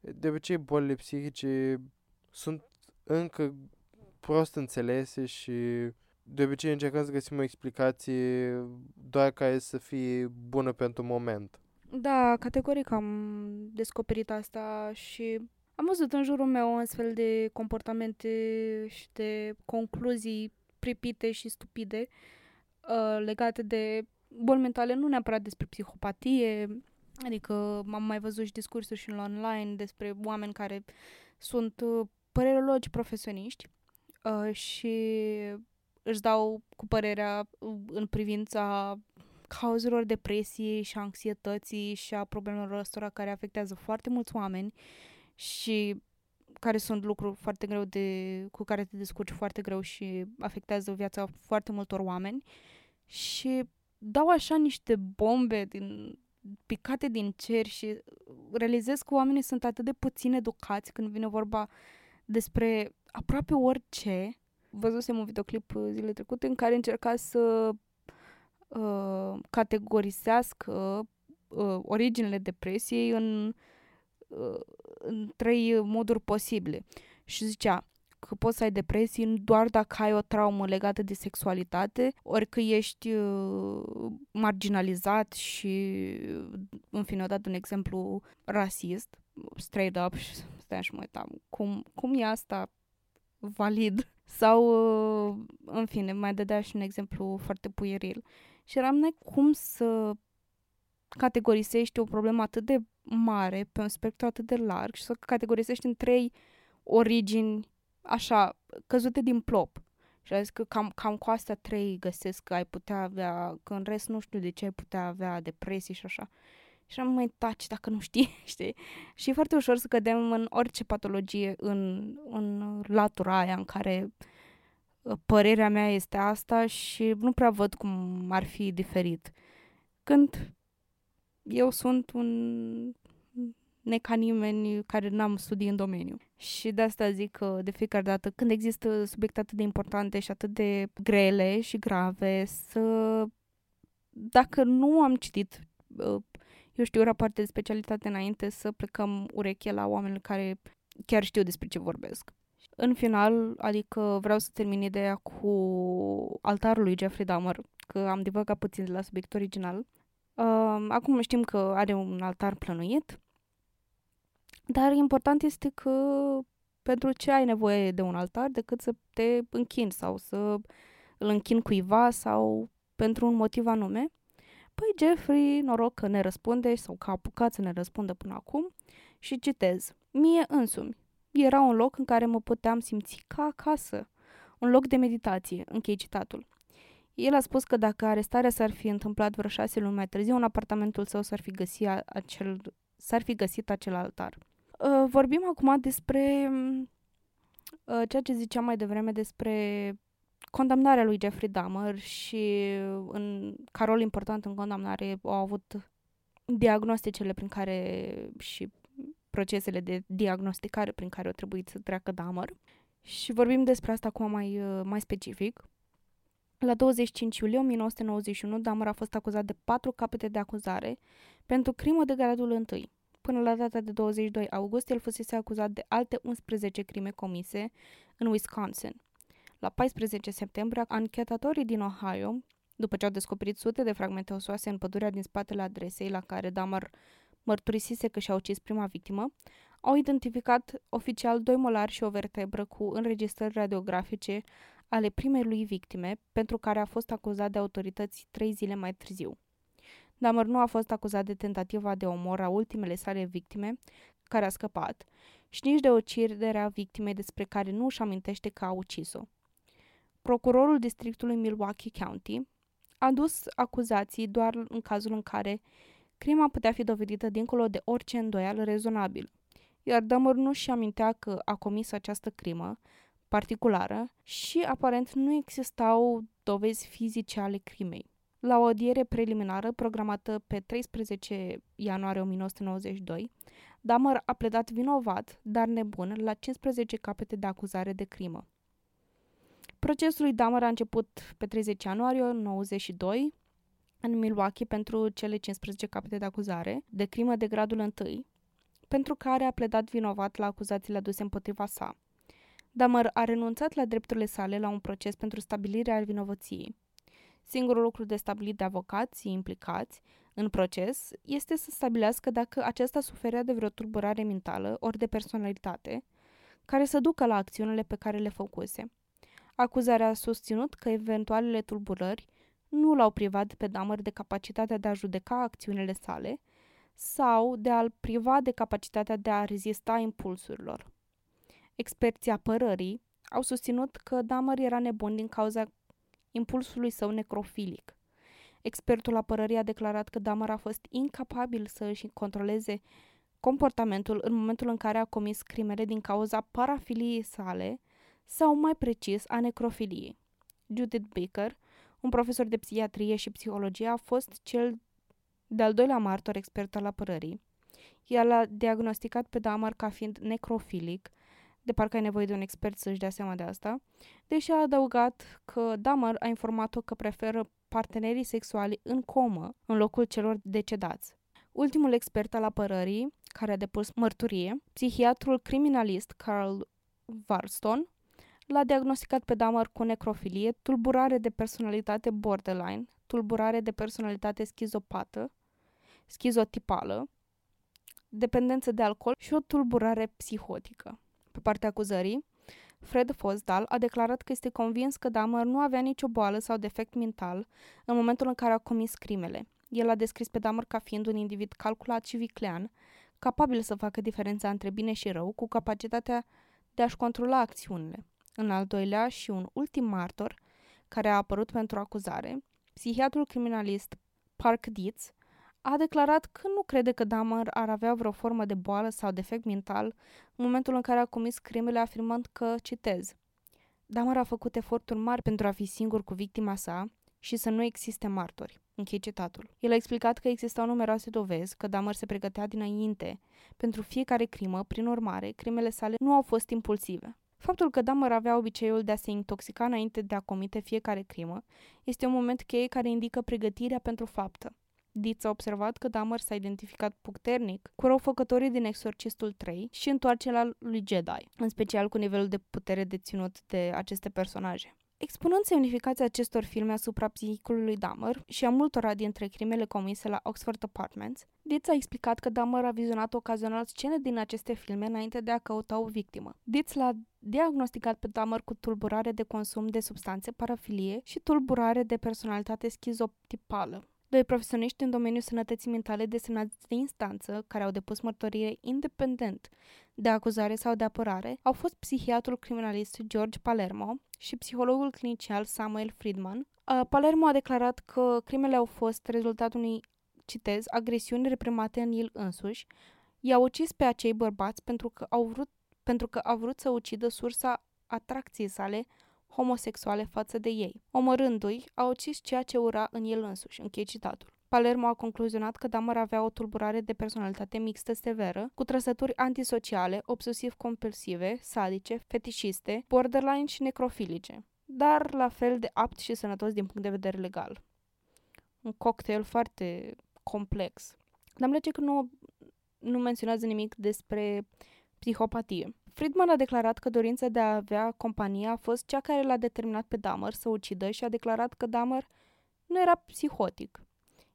De obicei, bolile psihice sunt încă prost înțelese și de obicei încercăm să găsim o explicație doar care să fie bună pentru moment. Da, categoric am descoperit asta și am văzut în jurul meu un fel de comportamente și de concluzii pripite și stupide uh, legate de boli mentale, nu neapărat despre psihopatie, adică am mai văzut și discursuri și online despre oameni care sunt uh, părerologi profesioniști uh, și își dau cu părerea uh, în privința cauzelor depresiei și anxietății și a problemelor ăstora care afectează foarte mulți oameni și care sunt lucruri foarte greu de, cu care te descurci foarte greu și afectează viața foarte multor oameni și dau așa niște bombe din, picate din cer și realizez că oamenii sunt atât de puțin educați când vine vorba despre aproape orice. Văzusem un videoclip zile trecute în care încerca să uh, categorisească uh, originele depresiei în Uh, în trei moduri posibile. Și zicea că poți să ai depresii doar dacă ai o traumă legată de sexualitate, ori că ești uh, marginalizat și, în fine, dat un exemplu rasist, straight up, și [laughs] stai și mă uitam, cum, cum e asta valid? Sau, uh, în fine, mai dădea și un exemplu foarte puieril. Și eram, cum să categorisești o problemă atât de mare, pe un spectru atât de larg și să categorisești în trei origini așa, căzute din plop. Și a zis că cam, cam cu astea trei găsesc că ai putea avea, că în rest nu știu de ce ai putea avea depresii și așa. Și am mai taci dacă nu știi, [laughs] știi? Și e foarte ușor să cădem în orice patologie, în, în latura aia în care uh, părerea mea este asta și nu prea văd cum ar fi diferit. Când eu sunt un neca nimeni care n-am studii în domeniu. Și de asta zic că de fiecare dată când există subiecte atât de importante și atât de grele și grave, să dacă nu am citit uh, eu știu, rapoarte de specialitate înainte să plecăm ureche la oameni care chiar știu despre ce vorbesc. În final, adică vreau să termin ideea cu altarul lui Jeffrey Dahmer, că am divagat puțin de la subiectul original. Uh, acum știm că are un altar plănuit, dar important este că pentru ce ai nevoie de un altar decât să te închini sau să îl închin cuiva sau pentru un motiv anume. Păi Jeffrey, noroc că ne răspunde sau că a apucat să ne răspundă până acum și citez. Mie însumi. Era un loc în care mă puteam simți ca acasă. Un loc de meditație, închei citatul. El a spus că dacă arestarea s-ar fi întâmplat vreo șase luni mai târziu, în apartamentul său s-ar fi găsit acel, s-ar fi găsit acel altar. Uh, vorbim acum despre uh, ceea ce ziceam mai devreme despre condamnarea lui Jeffrey Dahmer și în, ca rol important în condamnare au avut diagnosticele prin care și procesele de diagnosticare prin care au trebuit să treacă Dahmer. Și vorbim despre asta acum mai, mai specific. La 25 iulie 1991, Dahmer a fost acuzat de patru capete de acuzare pentru crimă de gradul 1. Până la data de 22 august, el fusese acuzat de alte 11 crime comise în Wisconsin. La 14 septembrie, anchetatorii din Ohio, după ce au descoperit sute de fragmente osoase în pădurea din spatele adresei la care Damar mărturisise că și-a ucis prima victimă, au identificat oficial doi molari și o vertebră cu înregistrări radiografice ale primei lui victime, pentru care a fost acuzat de autorități trei zile mai târziu. Damar nu a fost acuzat de tentativa de omor a ultimele sale victime, care a scăpat, și nici de ucidere a victimei despre care nu își amintește că a ucis-o procurorul districtului Milwaukee County a dus acuzații doar în cazul în care crima putea fi dovedită dincolo de orice îndoială rezonabil, iar Dahmer nu și amintea că a comis această crimă particulară și aparent nu existau dovezi fizice ale crimei. La o audiere preliminară programată pe 13 ianuarie 1992, Dahmer a pledat vinovat, dar nebun, la 15 capete de acuzare de crimă. Procesul lui Dahmer a început pe 30 ianuarie 1992 în Milwaukee pentru cele 15 capete de acuzare de crimă de gradul 1, pentru care a pledat vinovat la acuzațiile aduse împotriva sa. Dahmer a renunțat la drepturile sale la un proces pentru stabilirea vinovăției. Singurul lucru de stabilit de avocații implicați în proces este să stabilească dacă acesta suferea de vreo tulburare mentală ori de personalitate, care să ducă la acțiunile pe care le făcuse. Acuzarea a susținut că eventualele tulburări nu l-au privat pe Dahmer de capacitatea de a judeca acțiunile sale sau de a-l priva de capacitatea de a rezista impulsurilor. Experții apărării au susținut că Dahmer era nebun din cauza impulsului său necrofilic. Expertul apărării a declarat că Dahmer a fost incapabil să își controleze comportamentul în momentul în care a comis crimele din cauza parafiliei sale sau mai precis a necrofiliei. Judith Baker, un profesor de psihiatrie și psihologie, a fost cel de-al doilea martor expert al apărării. El a diagnosticat pe Damar ca fiind necrofilic, de parcă ai nevoie de un expert să-și dea seama de asta, deși a adăugat că Damar a informat-o că preferă partenerii sexuali în comă în locul celor decedați. Ultimul expert al apărării, care a depus mărturie, psihiatrul criminalist Carl Warston, L-a diagnosticat pe Dahmer cu necrofilie, tulburare de personalitate borderline, tulburare de personalitate schizopată, schizotipală, dependență de alcool și o tulburare psihotică. Pe partea acuzării, Fred Fosdal a declarat că este convins că Dahmer nu avea nicio boală sau defect mental în momentul în care a comis crimele. El a descris pe Dahmer ca fiind un individ calculat și viclean, capabil să facă diferența între bine și rău, cu capacitatea de a-și controla acțiunile. În al doilea și un ultim martor, care a apărut pentru acuzare, psihiatrul criminalist Park Dietz a declarat că nu crede că Dahmer ar avea vreo formă de boală sau defect mental în momentul în care a comis crimele, afirmând că, citez, Dahmer a făcut eforturi mari pentru a fi singur cu victima sa și să nu existe martori. Închei citatul. El a explicat că existau numeroase dovezi că Dahmer se pregătea dinainte pentru fiecare crimă, prin urmare, crimele sale nu au fost impulsive. Faptul că Dahmer avea obiceiul de a se intoxica înainte de a comite fiecare crimă este un moment cheie care indică pregătirea pentru faptă. Dietz a observat că Dahmer s-a identificat puternic cu răufăcătorii din Exorcistul 3 și întoarcerea lui Jedi, în special cu nivelul de putere deținut de aceste personaje. Expunând semnificația acestor filme asupra psihicului lui Dahmer și a multora dintre crimele comise la Oxford Apartments, Dietz a explicat că Dahmer a vizionat ocazional scene din aceste filme înainte de a căuta o victimă. Dietz l-a diagnosticat pe Dahmer cu tulburare de consum de substanțe, parafilie și tulburare de personalitate schizoptipală. Doi profesioniști în domeniul sănătății mentale desemnați de instanță, care au depus mărturie independent de acuzare sau de apărare, au fost psihiatrul criminalist George Palermo și psihologul clinician Samuel Friedman. Palermo a declarat că crimele au fost rezultatul unui, citez, agresiuni reprimate în el însuși, i-a ucis pe acei bărbați pentru că au vrut, pentru că au vrut să ucidă sursa atracției sale homosexuale față de ei. Omorându-i, a ucis ceea ce ura în el însuși, închei citatul. Palermo a concluzionat că Dahmer avea o tulburare de personalitate mixtă severă, cu trăsături antisociale, obsesiv-compulsive, sadice, fetișiste, borderline și necrofilice, dar la fel de apt și sănătos din punct de vedere legal. Un cocktail foarte complex. Dar îmi că nu, nu menționează nimic despre psihopatie. Friedman a declarat că dorința de a avea companie a fost cea care l-a determinat pe Dahmer să ucidă și a declarat că Dahmer nu era psihotic.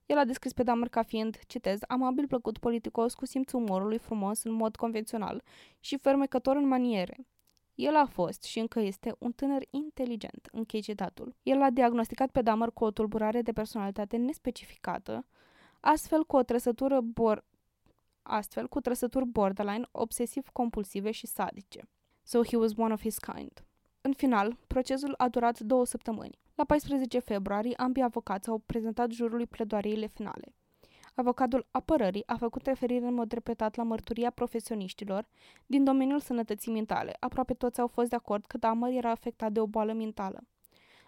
El a descris pe Dahmer ca fiind, citez, amabil, plăcut, politicos, cu simțul umorului frumos în mod convențional și fermecător în maniere. El a fost și încă este un tânăr inteligent, închei citatul. El a diagnosticat pe Dahmer cu o tulburare de personalitate nespecificată, astfel cu o trăsătură bor astfel cu trăsături borderline, obsesiv-compulsive și sadice. So he was one of his kind. În final, procesul a durat două săptămâni. La 14 februarie, ambii avocați au prezentat jurului pledoariile finale. Avocatul apărării a făcut referire în mod repetat la mărturia profesioniștilor din domeniul sănătății mentale. Aproape toți au fost de acord că Dahmer era afectat de o boală mentală.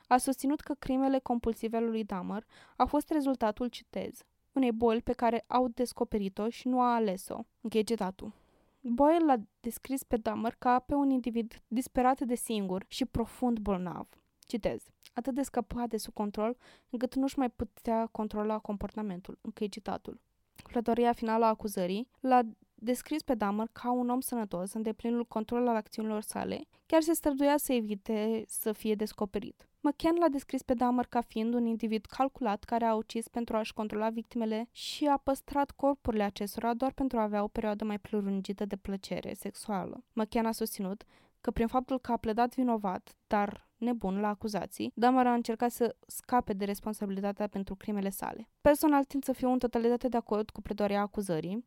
A susținut că crimele compulsive ale lui Dahmer au fost rezultatul, citez, unei boli pe care au descoperit-o și nu a ales-o. Închei citatul. Boyle l-a descris pe Dahmer ca pe un individ disperat de singur și profund bolnav. Citez. Atât de scăpat de sub control, încât nu-și mai putea controla comportamentul. Închei citatul. Plătoria finală a acuzării l-a descris pe Dahmer ca un om sănătos, în deplinul control al acțiunilor sale, chiar se străduia să evite să fie descoperit. McCann l-a descris pe Dahmer ca fiind un individ calculat care a ucis pentru a-și controla victimele și a păstrat corpurile acestora doar pentru a avea o perioadă mai prelungită de plăcere sexuală. McCann a susținut că prin faptul că a pledat vinovat, dar nebun la acuzații, Dahmer a încercat să scape de responsabilitatea pentru crimele sale. Personal tind să fiu în totalitate de acord cu pledoarea acuzării,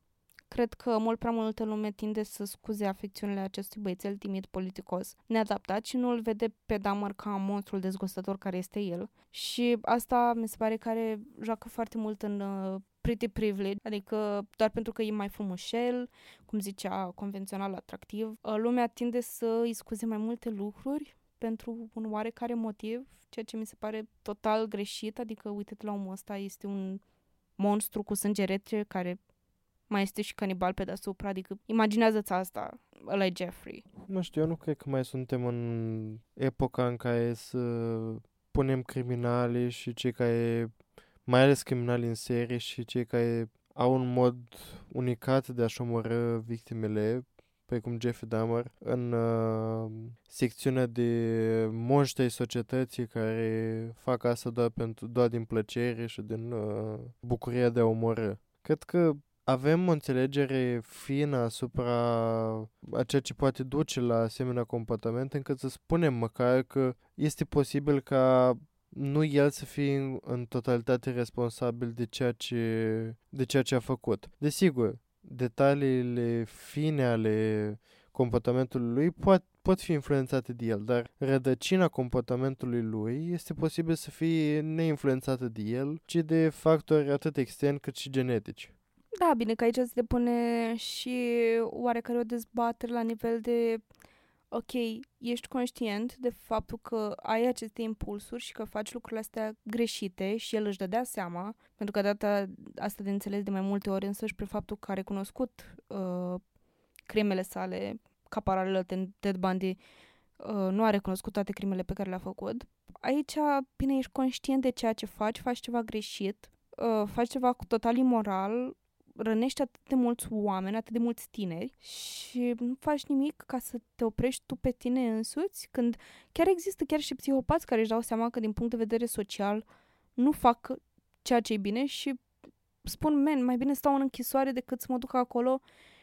Cred că mult prea multă lume tinde să scuze afecțiunile acestui băiețel timid politicos, neadaptat și nu îl vede pe Damar ca monstrul dezgustător care este el. Și asta mi se pare că joacă foarte mult în uh, pretty privilege, adică doar pentru că e mai frumușel, cum zicea, convențional atractiv, uh, lumea tinde să îi scuze mai multe lucruri pentru un oarecare motiv, ceea ce mi se pare total greșit, adică uite-te la omul ăsta, este un monstru cu sânge rece care mai este și canibal pe deasupra, adică imaginează-ți asta, ăla e Jeffrey. Nu știu, eu nu cred că mai suntem în epoca în care să punem criminali și cei care, mai ales criminali în serie și cei care au un mod unicat de a-și omorâ victimele, precum Jeffrey Dahmer, în uh, secțiunea de monștri societății care fac asta doar, pentru, doar din plăcere și din uh, bucuria de a omorâ. Cred că avem o înțelegere fină asupra a ceea ce poate duce la asemenea comportament, încât să spunem măcar că este posibil ca nu el să fie în totalitate responsabil de ceea ce, de ceea ce a făcut. Desigur, detaliile fine ale comportamentului lui pot, pot fi influențate de el, dar rădăcina comportamentului lui este posibil să fie neinfluențată de el, ci de factori atât externi cât și genetici. Da, bine că aici se depune și oarecare o dezbatere la nivel de ok, ești conștient de faptul că ai aceste impulsuri și că faci lucrurile astea greșite și el își dădea seama, pentru că data asta de înțeles de mai multe ori însăși prin faptul că a recunoscut uh, crimele sale ca paralelă Ted Bundy uh, nu a recunoscut toate crimele pe care le-a făcut. Aici, bine, ești conștient de ceea ce faci, faci ceva greșit, uh, faci ceva cu total imoral, rănești atât de mulți oameni, atât de mulți tineri și nu faci nimic ca să te oprești tu pe tine însuți, când chiar există chiar și psihopați care își dau seama că din punct de vedere social nu fac ceea ce e bine și spun, men, mai bine stau în închisoare decât să mă duc acolo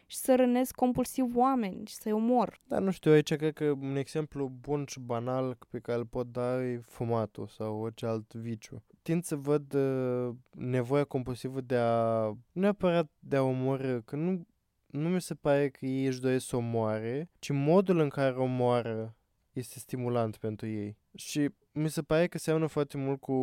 și să rănesc compulsiv oameni și să-i omor. Da, nu știu, aici cred că un exemplu bun și banal pe care îl pot da e fumatul sau orice alt viciu. Tind să văd uh, nevoia compulsivă de a, nu neapărat de a omorâ, că nu, nu mi se pare că ei își doresc să omoare, ci modul în care omoară este stimulant pentru ei. Și mi se pare că seamănă foarte mult cu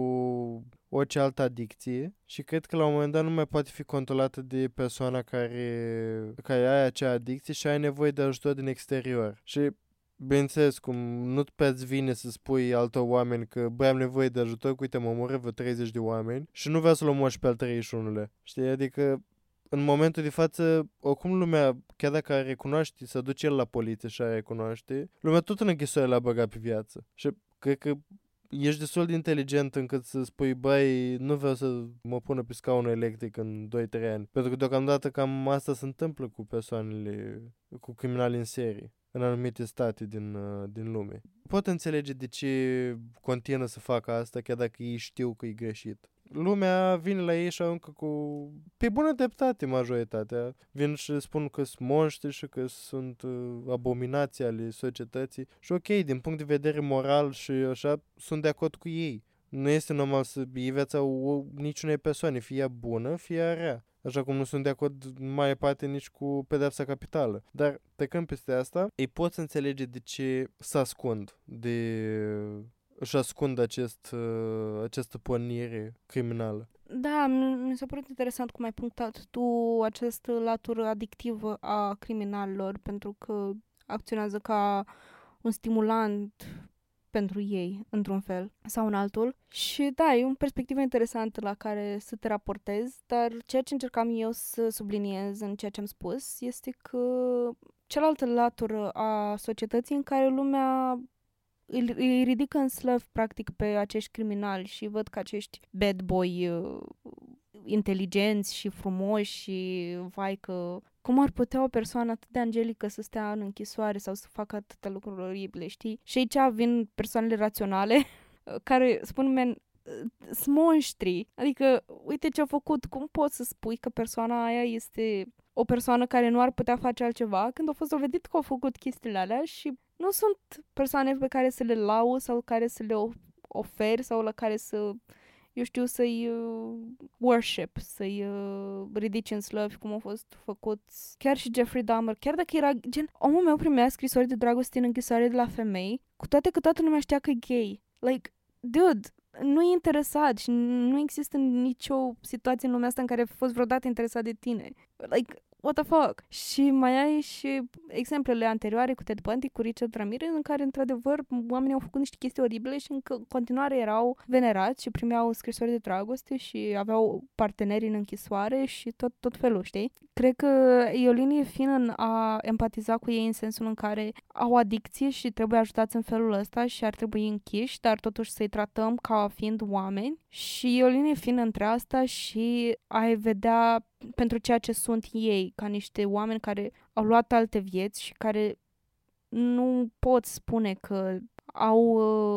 orice altă adicție și cred că la un moment dat nu mai poate fi controlată de persoana care, care are acea adicție și are nevoie de ajutor din exterior. Și Bineînțeles, cum nu pe-ți vine să spui altor oameni că băi, am nevoie de ajutor, uite, mă omoră vreo 30 de oameni și nu vreau să-l omoși pe al 31-lea. Știi? Adică în momentul de față, oricum lumea, chiar dacă ar recunoaște, să duce el la poliție și ar recunoaște, lumea tot în închisoare l-a băgat pe viață. Și cred că ești destul de inteligent încât să spui, băi, nu vreau să mă pună pe scaunul electric în 2-3 ani. Pentru că deocamdată cam asta se întâmplă cu persoanele, cu criminali în serie în anumite state din, uh, din lume. Pot înțelege de ce continuă să facă asta, chiar dacă ei știu că e greșit lumea vine la ei și aruncă cu... Pe bună dreptate majoritatea. Vin și spun că sunt monștri și că sunt uh, abominații ale societății. Și ok, din punct de vedere moral și așa, sunt de acord cu ei. Nu este normal să iei viața o, niciunei persoane, fie ea bună, fie ea rea. Așa cum nu sunt de acord mai parte nici cu pedepsa capitală. Dar, trecând peste asta, ei pot să înțelege de ce se ascund de își ascund acest, uh, această pornire criminală. Da, mi s-a părut interesant cum ai punctat tu această latură adictivă a criminalilor, pentru că acționează ca un stimulant pentru ei, într-un fel sau în altul. Și da, e o perspectivă interesantă la care să te raportezi, dar ceea ce încercam eu să subliniez în ceea ce am spus este că cealaltă latură a societății în care lumea îi ridică în slăv, practic, pe acești criminali și văd că acești bad boy uh, inteligenți și frumoși și vai că cum ar putea o persoană atât de angelică să stea în închisoare sau să facă atâtea lucruri oribile, știi? Și aici vin persoanele raționale [laughs] care spun, men, sunt monștri. Adică, uite ce a făcut, cum poți să spui că persoana aia este o persoană care nu ar putea face altceva când a fost dovedit că au făcut chestiile alea și nu sunt persoane pe care să le lau sau care să le oferi sau la care să, eu știu, să-i uh, worship, să-i uh, ridici în slăvi cum au fost făcuți chiar și Jeffrey Dahmer, chiar dacă era gen, omul meu primea scrisori de dragoste în închisoare de la femei, cu toate că toată lumea știa că e gay. Like, dude, nu e interesat și nu există nicio situație în lumea asta în care ai fost vreodată interesat de tine. Like, what the fuck? Și mai ai și exemplele anterioare cu Ted Bundy, cu Richard Ramirez, în care, într-adevăr, oamenii au făcut niște chestii oribile și în continuare erau venerați și primeau scrisori de dragoste și aveau parteneri în închisoare și tot, tot felul, știi? Cred că e o linie fină în a empatiza cu ei în sensul în care au adicție și trebuie ajutați în felul ăsta și ar trebui închiși, dar totuși să-i tratăm ca fiind oameni și e o linie fină între asta și ai vedea pentru ceea ce sunt ei, ca niște oameni care au luat alte vieți și care nu pot spune că au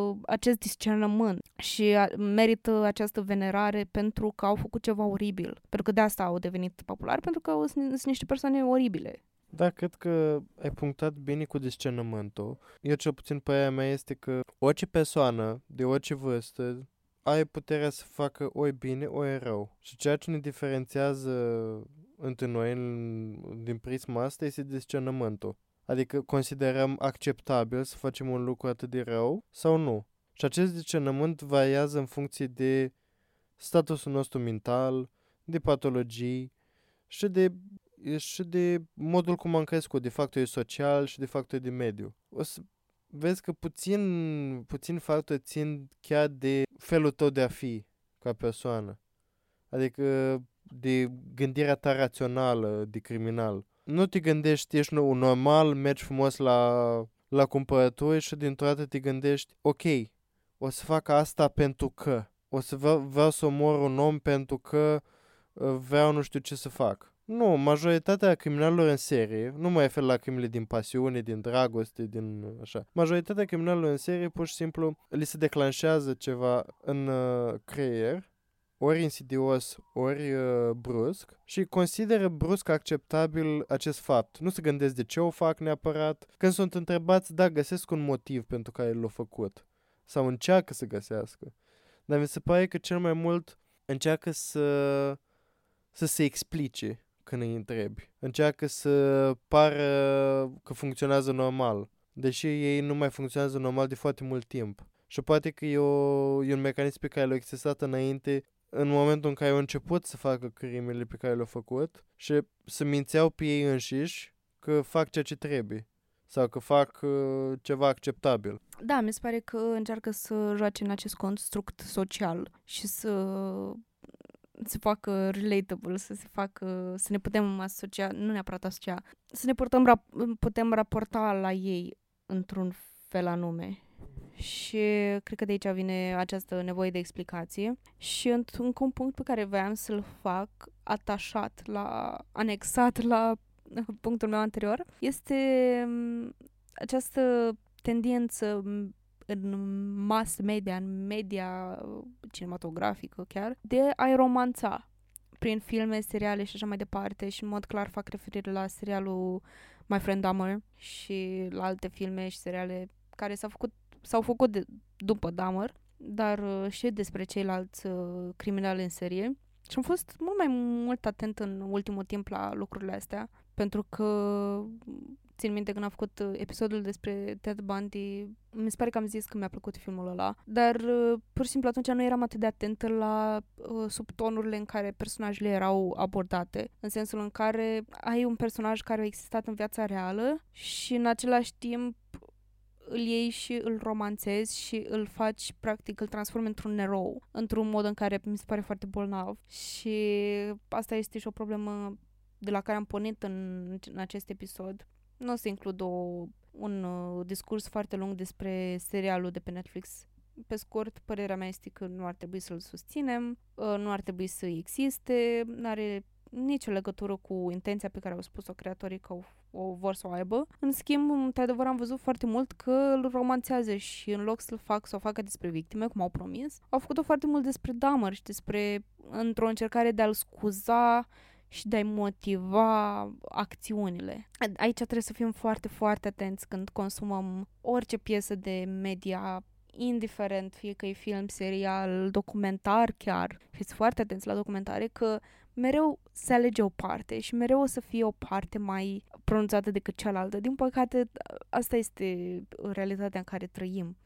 uh, acest discernământ și merită această venerare pentru că au făcut ceva oribil. Pentru că de asta au devenit populari, pentru că sunt, sunt niște persoane oribile. Da, cred că ai punctat bine cu discernământul. Eu cel puțin părerea mea este că orice persoană de orice vârstă are puterea să facă ori bine, ori rău. Și ceea ce ne diferențiază între noi în, din prisma asta este discernământul. Adică considerăm acceptabil să facem un lucru atât de rău sau nu? Și acest discernământ variază în funcție de statusul nostru mental, de patologii și de, și de modul cum am crescut, de factori social și de factori de mediu. O să vezi că puțin, puțin factori țin chiar de felul tău de a fi ca persoană. Adică de gândirea ta rațională de criminal. Nu te gândești, ești un normal, mergi frumos la, la cumpărături și dintr-o dată te gândești, ok, o să fac asta pentru că, o să vreau, vreau să omor un om pentru că uh, vreau nu știu ce să fac. Nu, majoritatea criminalilor în serie, nu mă refer la crimele din pasiune, din dragoste, din așa. Majoritatea criminalilor în serie pur și simplu li se declanșează ceva în uh, creier ori insidios, ori uh, brusc și consideră brusc acceptabil acest fapt. Nu se gândesc de ce o fac neapărat. Când sunt întrebați, da, găsesc un motiv pentru care l-au făcut. Sau încearcă să găsească. Dar mi se pare că cel mai mult încearcă să, să se explice când îi întrebi. Încearcă să pară că funcționează normal. Deși ei nu mai funcționează normal de foarte mult timp. Și poate că e, o, e un mecanism pe care l-au existat înainte în momentul în care au început să facă crimele pe care le-au făcut și să mințeau pe ei înșiși că fac ceea ce trebuie sau că fac uh, ceva acceptabil. Da, mi se pare că încearcă să joace în acest construct social și să se facă relatable, să se facă, să ne putem asocia, nu neapărat asocia, să ne putem, rap- putem raporta la ei într-un fel anume. Și cred că de aici vine această nevoie de explicație. Și într-un punct pe care voiam să-l fac atașat la, anexat la punctul meu anterior, este mm, această tendință în mass media, în media cinematografică chiar, de a-i romanța prin filme, seriale și așa mai departe și în mod clar fac referire la serialul My Friend Dahmer și la alte filme și seriale care s-au făcut s-au făcut de, după Dahmer, dar uh, și despre ceilalți uh, criminali în serie. Și am fost mult mai mult atent în ultimul timp la lucrurile astea, pentru că țin minte când am făcut uh, episodul despre Ted Bundy, mi se pare că am zis că mi-a plăcut filmul ăla, dar uh, pur și simplu atunci nu eram atât de atentă la uh, subtonurile în care personajele erau abordate, în sensul în care ai un personaj care a existat în viața reală și în același timp îl iei și îl romanțezi și îl faci, practic, îl transformi într-un erou, într-un mod în care mi se pare foarte bolnav. Și asta este și o problemă de la care am pornit în, în acest episod. Nu o să includ o, un uh, discurs foarte lung despre serialul de pe Netflix. Pe scurt, părerea mea este că nu ar trebui să-l susținem, uh, nu ar trebui să existe, nu are nicio legătură cu intenția pe care au spus-o creatorii că o, o vor să o aibă. În schimb, într-adevăr, am văzut foarte mult că îl romanțează și în loc să-l fac, să o facă despre victime, cum au promis, au făcut-o foarte mult despre Dahmer și despre, într-o încercare de a-l scuza și de a-i motiva acțiunile. Aici trebuie să fim foarte, foarte atenți când consumăm orice piesă de media indiferent, fie că e film, serial, documentar chiar, fiți foarte atenți la documentare, că mereu se alege o parte și mereu o să fie o parte mai pronunțată decât cealaltă. Din păcate, asta este realitatea în care trăim.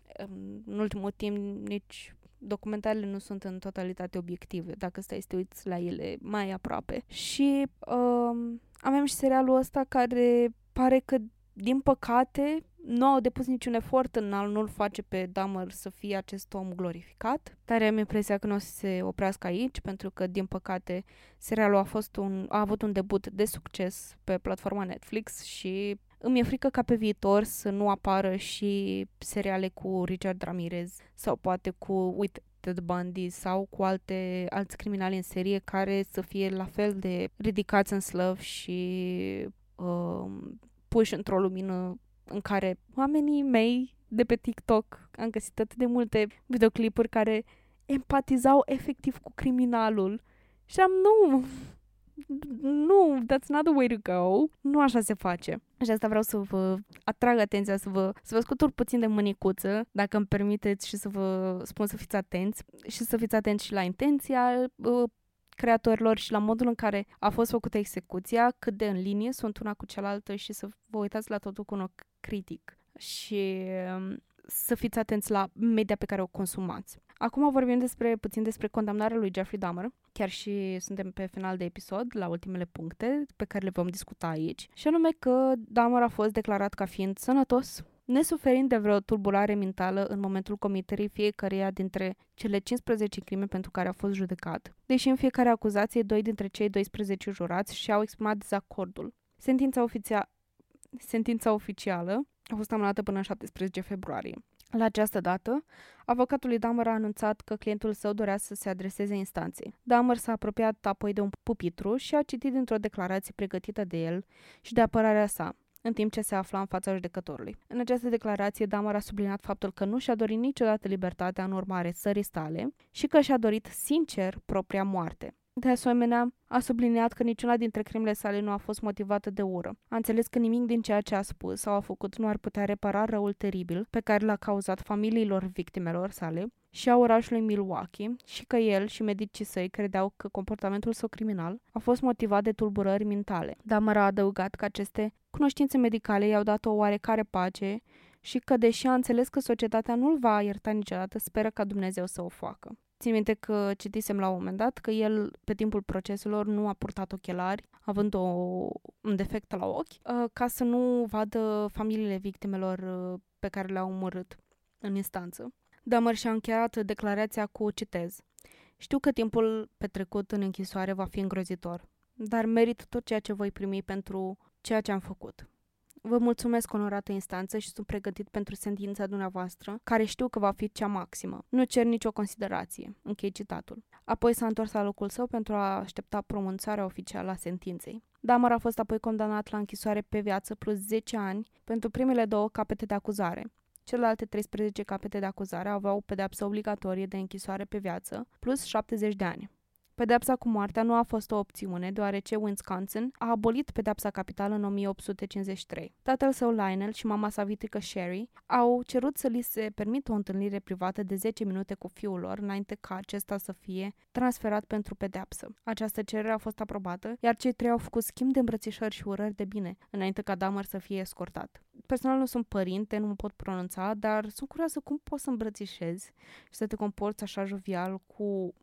În ultimul timp, nici documentarele nu sunt în totalitate obiective, dacă stai să te uiți la ele mai aproape. Și uh, avem și serialul ăsta care pare că, din păcate, nu au depus niciun efort în a nu-l face pe Dahmer să fie acest om glorificat. Dar am impresia că nu o să se oprească aici, pentru că, din păcate, serialul a, fost un, a avut un debut de succes pe platforma Netflix și îmi e frică ca pe viitor să nu apară și seriale cu Richard Ramirez sau poate cu With Ted Bundy sau cu alte alți criminali în serie care să fie la fel de ridicați în slăv și uh, puși într-o lumină în care oamenii mei de pe TikTok am găsit atât de multe videoclipuri care empatizau efectiv cu criminalul și am nu, nu, that's not the way to go. Nu așa se face. Și asta vreau să vă atrag atenția, să vă, să vă scutur puțin de mânicuță, dacă îmi permiteți și să vă spun să fiți atenți și să fiți atenți și la intenția uh, creatorilor și la modul în care a fost făcută execuția, cât de în linie sunt una cu cealaltă și să vă uitați la totul cu un ochi critic și um, să fiți atenți la media pe care o consumați. Acum vorbim despre puțin despre condamnarea lui Jeffrey Dahmer, chiar și suntem pe final de episod, la ultimele puncte pe care le vom discuta aici, și anume că Dahmer a fost declarat ca fiind sănătos, nesuferind de vreo tulburare mentală în momentul comiterii fiecăreia dintre cele 15 crime pentru care a fost judecat, deși în fiecare acuzație doi dintre cei 12 jurați și-au exprimat dezacordul. Sentința, ofiția... Sentința oficială a fost amânată până în 17 februarie. La această dată, avocatul lui Dahmer a anunțat că clientul său dorea să se adreseze instanței. Dahmer s-a apropiat apoi de un pupitru și a citit dintr-o declarație pregătită de el și de apărarea sa, în timp ce se afla în fața judecătorului. În această declarație, Damar a subliniat faptul că nu și-a dorit niciodată libertatea în urmare sării stale și că și-a dorit sincer propria moarte. De asemenea, a subliniat că niciuna dintre crimele sale nu a fost motivată de ură. A înțeles că nimic din ceea ce a spus sau a făcut nu ar putea repara răul teribil pe care l-a cauzat familiilor victimelor sale și a orașului Milwaukee și că el și medicii săi credeau că comportamentul său criminal a fost motivat de tulburări mentale. Damar a adăugat că aceste cunoștințe medicale i-au dat o oarecare pace și că, deși a înțeles că societatea nu-l va ierta niciodată, speră ca Dumnezeu să o facă. Țin minte că citisem la un moment dat că el, pe timpul proceselor, nu a purtat ochelari, având o, un defect la ochi, uh, ca să nu vadă familiile victimelor uh, pe care le-au omorât în instanță. Dahmer și-a încheiat declarația cu citez. Știu că timpul petrecut în închisoare va fi îngrozitor, dar merit tot ceea ce voi primi pentru ceea ce am făcut. Vă mulțumesc, onorată instanță, și sunt pregătit pentru sentința dumneavoastră, care știu că va fi cea maximă. Nu cer nicio considerație. Închei citatul. Apoi s-a întors la locul său pentru a aștepta pronunțarea oficială a sentinței. Damar a fost apoi condamnat la închisoare pe viață plus 10 ani pentru primele două capete de acuzare. Celelalte 13 capete de acuzare aveau pedeapsă obligatorie de închisoare pe viață, plus 70 de ani. Pedepsa cu moartea nu a fost o opțiune, deoarece Wisconsin a abolit pedepsa capitală în 1853. Tatăl său Lionel și mama sa vitrică Sherry au cerut să li se permită o întâlnire privată de 10 minute cu fiul lor înainte ca acesta să fie transferat pentru pedepsă. Această cerere a fost aprobată, iar cei trei au făcut schimb de îmbrățișări și urări de bine, înainte ca Dahmer să fie escortat. Personal nu sunt părinte, nu mă pot pronunța, dar sunt curioasă cum poți să îmbrățișezi și să te comporți așa jovial cu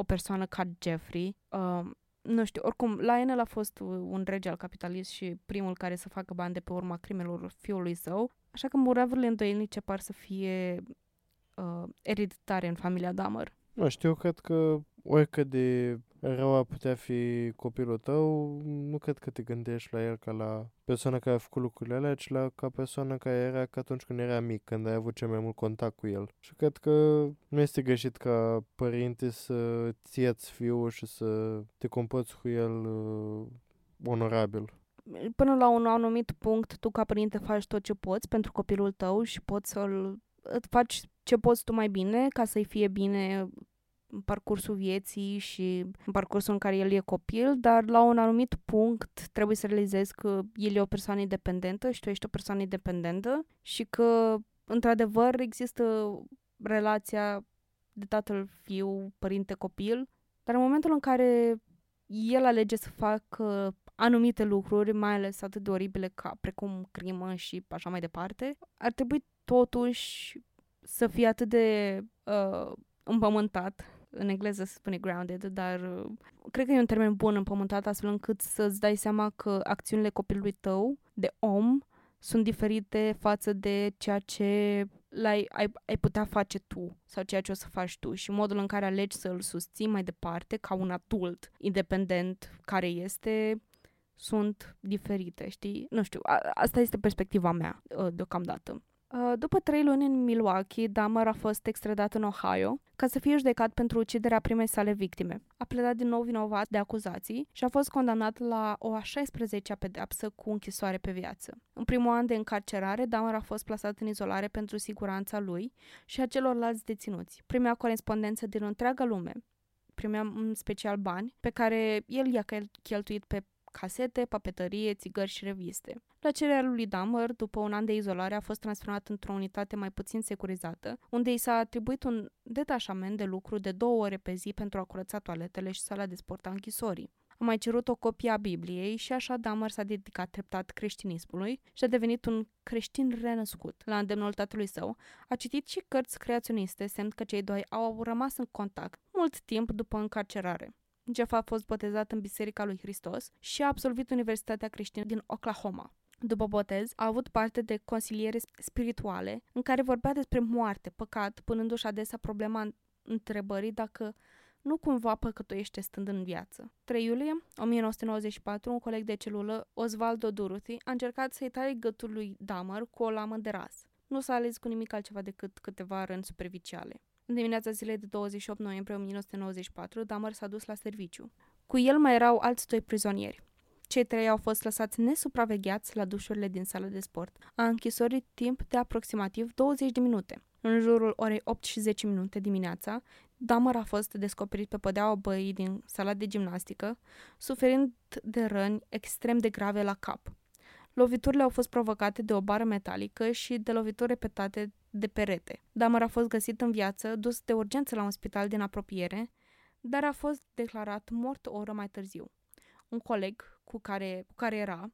o persoană ca Jeffrey. Uh, nu știu, oricum, Lionel a fost un rege al capitalist și primul care să facă bani de pe urma crimelor fiului său, așa că moravurile îndoielnice par să fie uh, ereditare în familia Dahmer. Nu știu, cred că oricât de rău a putea fi copilul tău, nu cred că te gândești la el ca la persoana care a făcut lucrurile alea, ci la ca persoana care era ca atunci când era mic, când ai avut cel mai mult contact cu el. Și cred că nu este greșit ca părinte să ți fiul și să te comporți cu el uh, onorabil până la un anumit punct, tu ca părinte faci tot ce poți pentru copilul tău și poți să-l faci ce poți tu mai bine ca să-i fie bine în parcursul vieții și în parcursul în care el e copil, dar la un anumit punct trebuie să realizezi că el e o persoană independentă și tu ești o persoană independentă și că, într-adevăr, există relația de tatăl, fiu, părinte, copil, dar în momentul în care el alege să facă anumite lucruri, mai ales atât de oribile ca precum crimă și așa mai departe, ar trebui totuși să fie atât de uh, împământat în engleză se spune grounded, dar uh, cred că e un termen bun împământat astfel încât să-ți dai seama că acțiunile copilului tău de om sunt diferite față de ceea ce l-ai, ai, ai putea face tu sau ceea ce o să faci tu și modul în care alegi să îl susții mai departe ca un adult independent care este sunt diferite, știi? Nu știu, a, asta este perspectiva mea uh, deocamdată. Uh, după trei luni în Milwaukee, Dahmer a fost extradat în Ohio ca să fie judecat pentru uciderea primei sale victime. A pledat din nou vinovat de acuzații și a fost condamnat la o a 16-a pedeapsă cu închisoare pe viață. În primul an de încarcerare, Dahmer a fost plasat în izolare pentru siguranța lui și a celorlalți deținuți. Primea corespondență din întreaga lume, primea în special bani pe care el i-a cheltuit pe casete, papetărie, țigări și reviste. La cererea lui Dahmer, după un an de izolare, a fost transferat într-o unitate mai puțin securizată, unde i s-a atribuit un detașament de lucru de două ore pe zi pentru a curăța toaletele și sala de sport a închisorii. A mai cerut o copie a Bibliei și așa Dahmer s-a dedicat treptat creștinismului și a devenit un creștin renăscut. La îndemnul tatălui său, a citit și cărți creaționiste, semn că cei doi au rămas în contact mult timp după încarcerare. Jeff a fost botezat în Biserica lui Hristos și a absolvit Universitatea Creștină din Oklahoma. După botez, a avut parte de consiliere spirituale în care vorbea despre moarte, păcat, punându-și adesea problema întrebării dacă nu cumva păcătuiește stând în viață. 3 iulie 1994, un coleg de celulă, Osvaldo Duruthy, a încercat să-i taie gâtul lui Dahmer cu o lamă de ras. Nu s-a ales cu nimic altceva decât câteva răni superficiale. În dimineața zilei de 28 noiembrie 1994, Dahmer s-a dus la serviciu. Cu el mai erau alți doi prizonieri. Cei trei au fost lăsați nesupravegheați la dușurile din sala de sport, a închisorii timp de aproximativ 20 de minute. În jurul orei 8 și 10 minute dimineața, Dahmer a fost descoperit pe podeaua băii din sala de gimnastică, suferind de răni extrem de grave la cap. Loviturile au fost provocate de o bară metalică și de lovituri repetate de perete. Dahmer a fost găsit în viață, dus de urgență la un spital din apropiere, dar a fost declarat mort o oră mai târziu. Un coleg cu care, cu care era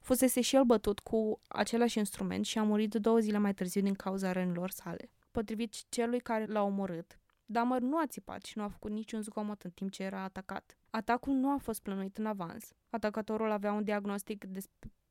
fusese și el bătut cu același instrument și a murit două zile mai târziu din cauza rănilor sale. Potrivit celui care l-a omorât, Dahmer nu a țipat și nu a făcut niciun zgomot în timp ce era atacat. Atacul nu a fost plănuit în avans. Atacatorul avea un diagnostic de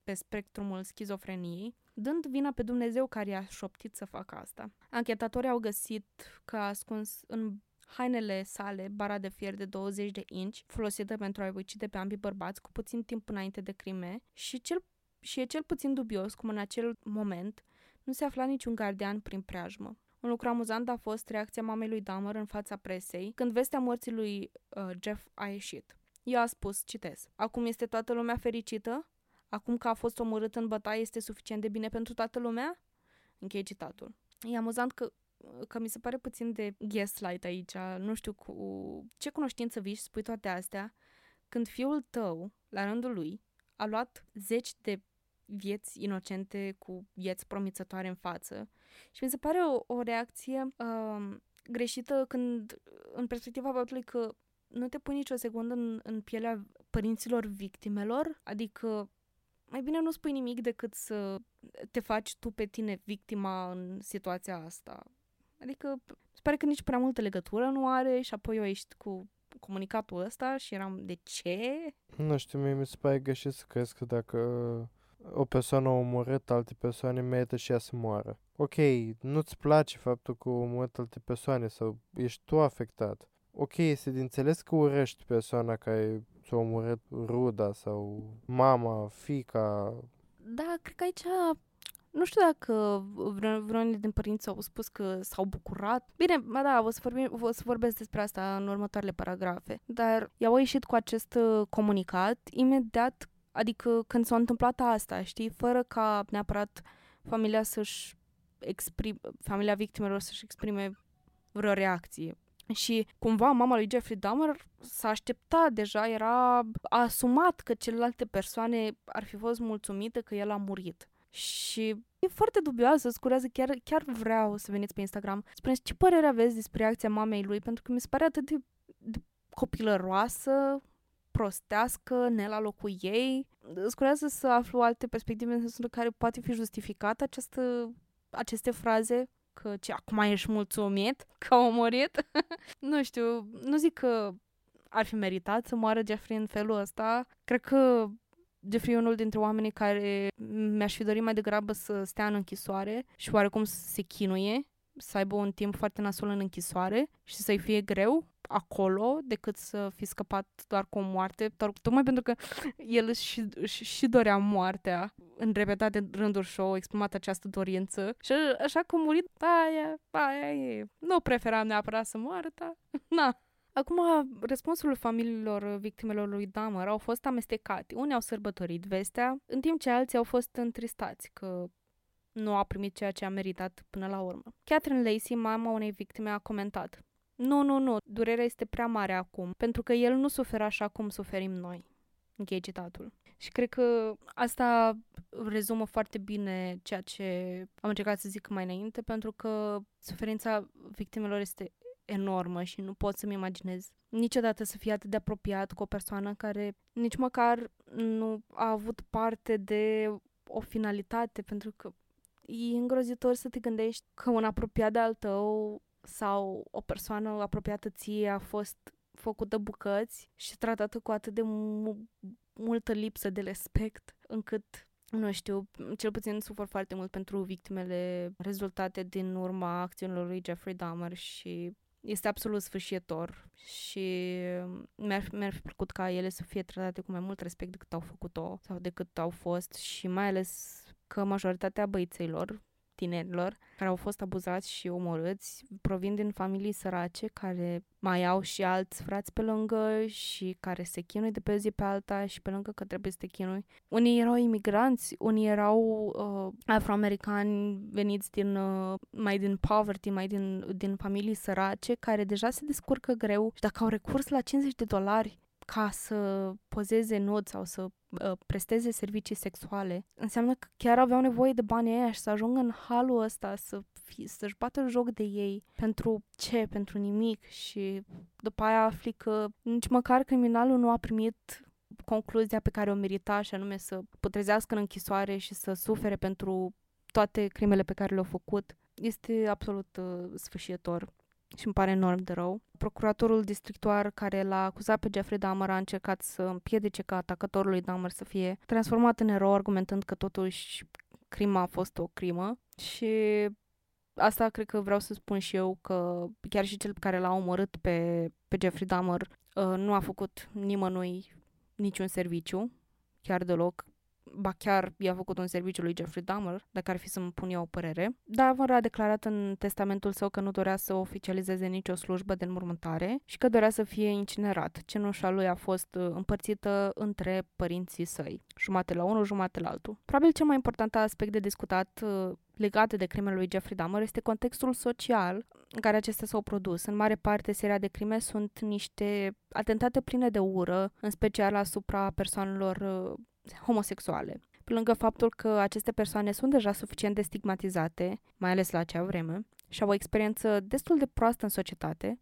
pe spectrumul schizofreniei, dând vina pe Dumnezeu care i-a șoptit să facă asta. Anchetatorii au găsit că a ascuns în hainele sale bara de fier de 20 de inci, folosită pentru a-i ucide pe ambii bărbați cu puțin timp înainte de crime și, cel, și e cel puțin dubios cum în acel moment nu se afla niciun gardian prin preajmă. Un lucru amuzant a fost reacția mamei lui Dahmer în fața presei când vestea morții lui uh, Jeff a ieșit. Ea a spus, citez, Acum este toată lumea fericită? Acum că a fost omorât în bătaie este suficient de bine pentru toată lumea? Închei citatul. E amuzant că că mi se pare puțin de gaslight aici, nu știu cu ce cunoștință vii și spui toate astea, când fiul tău, la rândul lui, a luat zeci de vieți inocente cu vieți promițătoare în față. Și mi se pare o, o reacție uh, greșită când, în perspectiva faptului că nu te pui nicio secundă în, în pielea părinților victimelor, adică mai bine nu spui nimic decât să te faci tu pe tine victima în situația asta. Adică, se pare că nici prea multă legătură nu are și apoi eu ești cu comunicatul ăsta și eram, de ce? Nu știu, mie mi se pare greșit să crezi că dacă o persoană a omorât alte persoane, merită și ea să moară. Ok, nu-ți place faptul că a omorât alte persoane sau ești tu afectat. Ok, este de înțeles că urăști persoana care ți-a omorât ruda sau mama, fica. Da, cred că aici nu știu dacă vreunul din părinți au spus că s-au bucurat. Bine, ba da, o să, vorbim, o să vorbesc despre asta în următoarele paragrafe. Dar i-au ieșit cu acest uh, comunicat imediat, adică când s-a întâmplat asta, știi, fără ca neapărat familia să-și exprime, familia victimelor să-și exprime vreo reacție. Și cumva mama lui Jeffrey Dahmer s-a așteptat deja, era a asumat că celelalte persoane ar fi fost mulțumite că el a murit. Și e foarte dubioasă, scurează, chiar, chiar vreau să veniți pe Instagram. Spuneți ce părere aveți despre reacția mamei lui, pentru că mi se pare atât de, de copilăroasă, prostească, ne la locul ei. Scurează să aflu alte perspective în sensul în care poate fi justificată această, aceste fraze că ce, acum ești mulțumit că a omorât. [laughs] nu știu, nu zic că ar fi meritat să moară Jeffrey în felul ăsta. Cred că Jeffrey e unul dintre oamenii care mi-aș fi dorit mai degrabă să stea în închisoare și oarecum să se chinuie, să aibă un timp foarte nasol în închisoare și să-i fie greu acolo decât să fi scăpat doar cu o moarte, doar, tocmai pentru că el și, și, și dorea moartea în repetate rânduri și a exprimat această dorință și așa că a murit, aia, aia e. Nu preferam neapărat să moară, dar na, Acum, răspunsul familiilor victimelor lui Dahmer au fost amestecate. Unii au sărbătorit vestea, în timp ce alții au fost întristați că nu a primit ceea ce a meritat până la urmă. Catherine Lacey, mama unei victime, a comentat Nu, nu, nu, durerea este prea mare acum, pentru că el nu suferă așa cum suferim noi. Încheie citatul. Și cred că asta rezumă foarte bine ceea ce am încercat să zic mai înainte, pentru că suferința victimelor este enormă și nu pot să-mi imaginez niciodată să fie atât de apropiat cu o persoană care nici măcar nu a avut parte de o finalitate, pentru că e îngrozitor să te gândești că un apropiat de al tău sau o persoană apropiată ție a fost făcută bucăți și tratată cu atât de mu- multă lipsă de respect încât nu știu, cel puțin sufer foarte mult pentru victimele rezultate din urma acțiunilor lui Jeffrey Dahmer și este absolut sfârșitor și mi-ar, mi-ar fi plăcut ca ele să fie tratate cu mai mult respect decât au făcut-o sau decât au fost și mai ales că majoritatea băițeilor tinerilor care au fost abuzați și omorâți provin din familii sărace care mai au și alți frați pe lângă și care se chinuie de pe zi pe alta și pe lângă că trebuie să te chinui. Unii erau imigranți, unii erau uh, afroamericani veniți din uh, mai din poverty, mai din, din familii sărace care deja se descurcă greu și dacă au recurs la 50 de dolari ca să pozeze nud sau să uh, presteze servicii sexuale, înseamnă că chiar aveau nevoie de banii aia și să ajungă în halul ăsta, să fi, să-și bată joc de ei. Pentru ce? Pentru nimic. Și după aia afli că nici măcar criminalul nu a primit concluzia pe care o merita și anume să putrezească în închisoare și să sufere pentru toate crimele pe care le-au făcut. Este absolut uh, sfârșitor și îmi pare enorm de rău. Procuratorul districtuar care l-a acuzat pe Jeffrey Dahmer a încercat să împiedice ca atacătorul lui Dahmer să fie transformat în erou, argumentând că totuși crima a fost o crimă și asta cred că vreau să spun și eu că chiar și cel care l-a omorât pe, pe Jeffrey Dahmer uh, nu a făcut nimănui niciun serviciu, chiar deloc ba chiar i-a făcut un serviciu lui Jeffrey Dahmer, dacă ar fi să-mi pun eu o părere. Dar a declarat în testamentul său că nu dorea să oficializeze nicio slujbă de înmormântare și că dorea să fie incinerat. Cenușa lui a fost uh, împărțită între părinții săi, jumate la unul, jumate la altul. Probabil cel mai important aspect de discutat uh, legate de crimele lui Jeffrey Dahmer este contextul social în care acestea s-au produs. În mare parte, seria de crime sunt niște atentate pline de ură, în special asupra persoanelor uh, homosexuale. Pe lângă faptul că aceste persoane sunt deja suficient de stigmatizate, mai ales la acea vreme, și au o experiență destul de proastă în societate,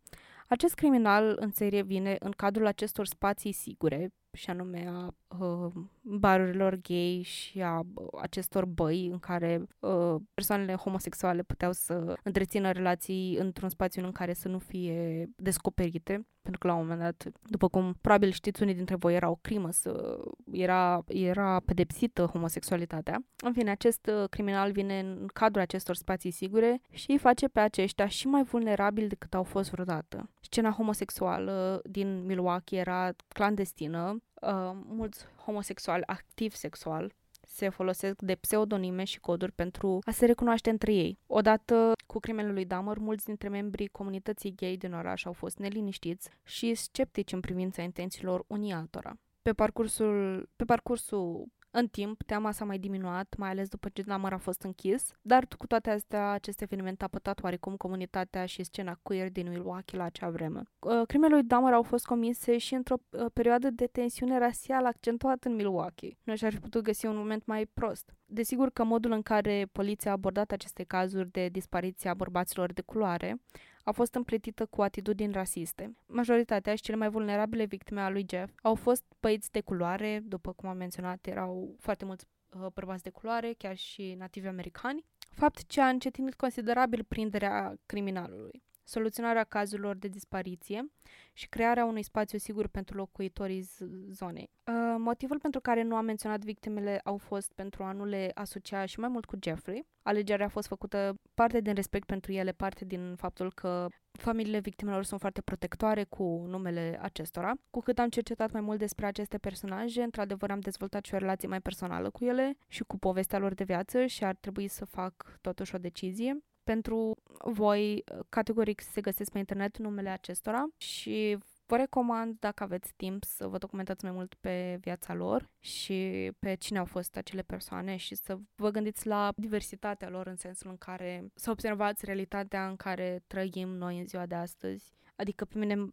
acest criminal în serie vine în cadrul acestor spații sigure, și anume a uh, barurilor gay și a uh, acestor băi în care uh, persoanele homosexuale puteau să întrețină relații într-un spațiu în care să nu fie descoperite pentru că la un moment dat, după cum probabil știți, unii dintre voi era o crimă, să, era, era pedepsită homosexualitatea. În fine, acest uh, criminal vine în cadrul acestor spații sigure și îi face pe aceștia și mai vulnerabili decât au fost vreodată. Scena homosexuală din Milwaukee era clandestină, uh, mulți homosexuali activ sexual se folosesc de pseudonime și coduri pentru a se recunoaște între ei. Odată cu crimele lui Dahmer, mulți dintre membrii comunității gay din oraș au fost neliniștiți și sceptici în privința intențiilor unii altora. Pe parcursul, pe parcursul în timp, teama s-a mai diminuat, mai ales după ce Dahmer a fost închis, dar cu toate astea, acest eveniment a pătat oarecum comunitatea și scena queer din Milwaukee la acea vreme. Uh, crimele lui Dahmer au fost comise și într-o uh, perioadă de tensiune rasială accentuată în Milwaukee. Nu și-ar fi putut găsi un moment mai prost. Desigur că modul în care poliția a abordat aceste cazuri de dispariție a bărbaților de culoare a fost împletită cu atitudini rasiste. Majoritatea și cele mai vulnerabile victime a lui Jeff au fost băieți de culoare, după cum am menționat, erau foarte mulți uh, bărbați de culoare, chiar și nativi americani, fapt ce a încetinit considerabil prinderea criminalului soluționarea cazurilor de dispariție și crearea unui spațiu sigur pentru locuitorii zonei. Uh, motivul pentru care nu am menționat victimele au fost pentru a nu le asocia și mai mult cu Jeffrey. Alegerea a fost făcută parte din respect pentru ele, parte din faptul că familiile victimelor sunt foarte protectoare cu numele acestora. Cu cât am cercetat mai mult despre aceste personaje, într-adevăr am dezvoltat și o relație mai personală cu ele și cu povestea lor de viață și ar trebui să fac totuși o decizie. Pentru voi, categoric, se găsesc pe internet numele acestora și Vă recomand, dacă aveți timp, să vă documentați mai mult pe viața lor și pe cine au fost acele persoane și să vă gândiți la diversitatea lor în sensul în care să observați realitatea în care trăim noi în ziua de astăzi. Adică pe mine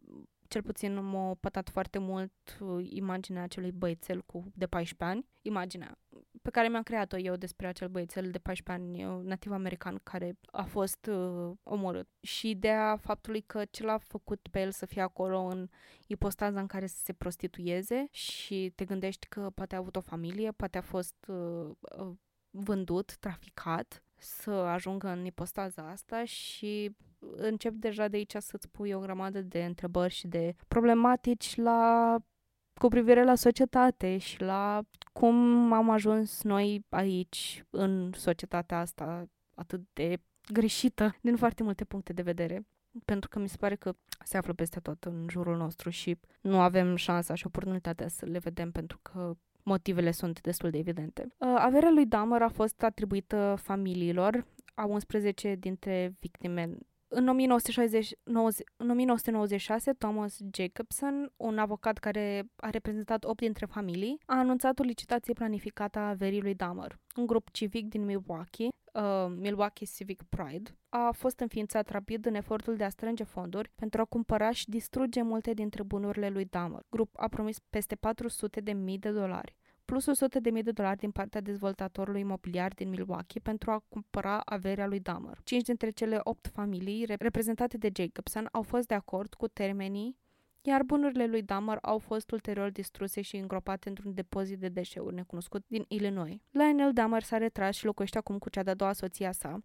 cel puțin m-a pătat foarte mult uh, imaginea acelui băiețel cu de 14 ani, imaginea pe care mi-am creat-o eu despre acel băiețel de 14 ani uh, nativ american care a fost uh, omorât. Și ideea faptului că ce l-a făcut pe el să fie acolo în ipostaza în care să se prostitueze și te gândești că poate a avut o familie, poate a fost uh, uh, vândut, traficat să ajungă în ipostaza asta și încep deja de aici să-ți pui o grămadă de întrebări și de problematici la cu privire la societate și la cum am ajuns noi aici în societatea asta atât de greșită din foarte multe puncte de vedere pentru că mi se pare că se află peste tot în jurul nostru și nu avem șansa și oportunitatea să le vedem pentru că motivele sunt destul de evidente. Uh, averea lui Dahmer a fost atribuită familiilor a 11 dintre victime în, 1960, 90, în 1996, Thomas Jacobson, un avocat care a reprezentat 8 dintre familii, a anunțat o licitație planificată a averii lui Dahmer. Un grup civic din Milwaukee, uh, Milwaukee Civic Pride, a fost înființat rapid în efortul de a strânge fonduri pentru a cumpăra și distruge multe dintre bunurile lui Dahmer. Grup a promis peste 400 de mii de dolari plus 100 de mii de dolari din partea dezvoltatorului imobiliar din Milwaukee pentru a cumpăra averea lui Dahmer. Cinci dintre cele opt familii reprezentate de Jacobson au fost de acord cu termenii iar bunurile lui Dahmer au fost ulterior distruse și îngropate într-un depozit de deșeuri necunoscut din Illinois. Lionel Dahmer s-a retras și locuiește acum cu cea de-a doua soția sa.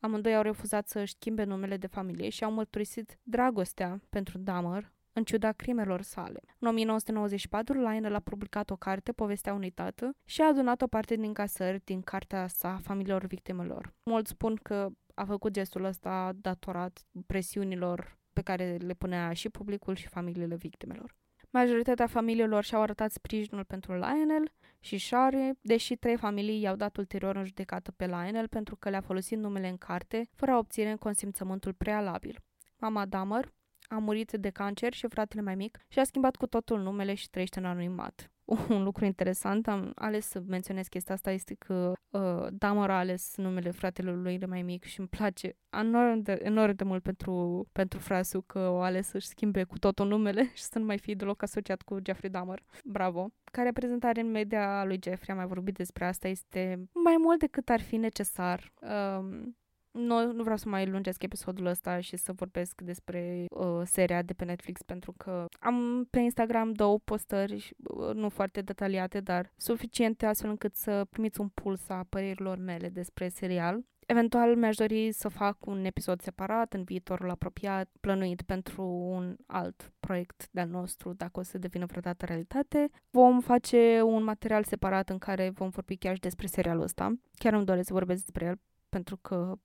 Amândoi au refuzat să își schimbe numele de familie și au mărturisit dragostea pentru Dahmer, în ciuda crimelor sale. În 1994, Lionel a publicat o carte, Povestea unui tată, și a adunat o parte din casări din cartea sa familiilor victimelor. Mulți spun că a făcut gestul ăsta datorat presiunilor pe care le punea și publicul și familiile victimelor. Majoritatea familiilor și-au arătat sprijinul pentru Lionel și Shari, deși trei familii i-au dat ulterior în judecată pe Lionel pentru că le-a folosit numele în carte, fără a obține consimțământul prealabil. Mama Dahmer a murit de cancer și fratele mai mic și a schimbat cu totul numele și trăiește în anonimat. [laughs] Un lucru interesant, am ales să menționez chestia asta, este că uh, Damar a ales numele fratelui lui mai mic și îmi place enorm de, enorm de mult pentru, pentru frasul că o ales să-și schimbe cu totul numele [laughs] și să nu mai fie deloc asociat cu Jeffrey Dahmer. Bravo! Ca reprezentare în media lui Jeffrey, am mai vorbit despre asta, este mai mult decât ar fi necesar. Um, nu, nu vreau să mai lungesc episodul ăsta și să vorbesc despre uh, seria de pe Netflix pentru că am pe Instagram două postări, uh, nu foarte detaliate, dar suficiente astfel încât să primiți un puls a părerilor mele despre serial. Eventual mi-aș dori să fac un episod separat în viitorul apropiat, plănuit pentru un alt proiect de-al nostru, dacă o să devină vreodată realitate. Vom face un material separat în care vom vorbi chiar și despre serialul ăsta. Chiar îmi doresc să vorbesc despre el, pentru că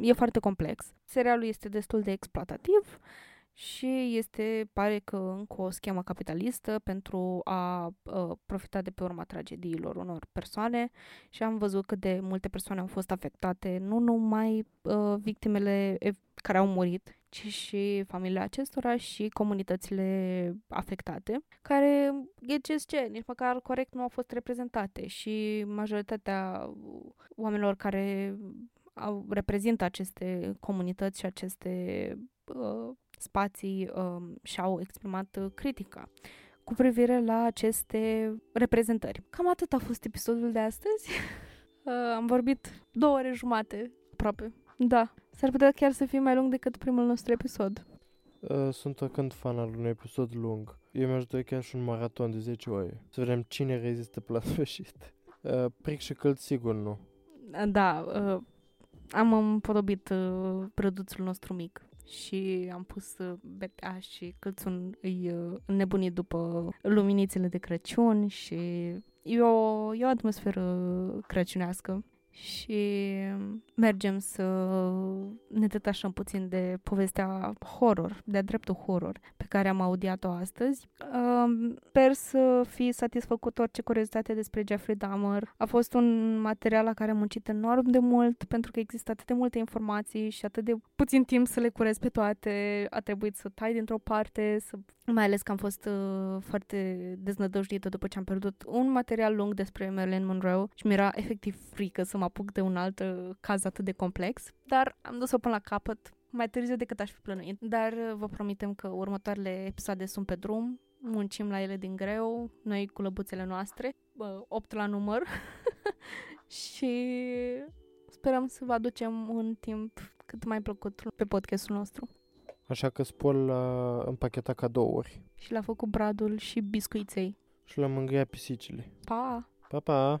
e foarte complex. Serialul este destul de exploatativ și este, pare că, încă o schemă capitalistă pentru a uh, profita de pe urma tragediilor unor persoane și am văzut că de multe persoane au fost afectate, nu numai uh, victimele care au murit, ci și familiile acestora și comunitățile afectate, care, gheceți ce, nici măcar corect nu au fost reprezentate și majoritatea oamenilor care au, reprezintă aceste comunități și aceste uh, spații uh, și-au exprimat uh, critica cu privire la aceste reprezentări. Cam atât a fost episodul de astăzi. [laughs] uh, am vorbit două ore jumate, aproape. Da, s-ar putea chiar să fie mai lung decât primul nostru episod. Uh, sunt oricând fan al unui episod lung. Eu mi-aș dori chiar și un maraton de 10 ore. Să vedem cine rezistă pe la sfârșit. Uh, pric și călt sigur nu. Da, uh, am împodobit uh, produsul nostru mic și am pus uh, BPA și călțun îi uh, nebunit după luminițele de Crăciun și e o, e o atmosferă crăciunească și mergem să ne detașăm puțin de povestea horror, de-a dreptul horror, pe care am audiat-o astăzi. Sper să fii satisfăcut orice curiozitate despre Jeffrey Dahmer. A fost un material la care am muncit enorm de mult, pentru că există atât de multe informații și atât de puțin timp să le curez pe toate. A trebuit să tai dintr-o parte, să... mai ales că am fost uh, foarte deznădăjduită după ce am pierdut un material lung despre Marilyn Monroe și mi-era efectiv frică să mă apuc de un alt uh, caz atât de complex, dar am dus-o până la capăt, mai târziu decât aș fi plănuit. Dar uh, vă promitem că următoarele episoade sunt pe drum, muncim la ele din greu, noi cu lăbuțele noastre, 8 la număr [laughs] și sperăm să vă aducem un timp cât mai plăcut pe podcastul nostru. Așa că Spol l-a împachetat cadouri Și l-a făcut bradul și biscuiței. și l-a mângâiat pisicile. Pa! Pa, pa!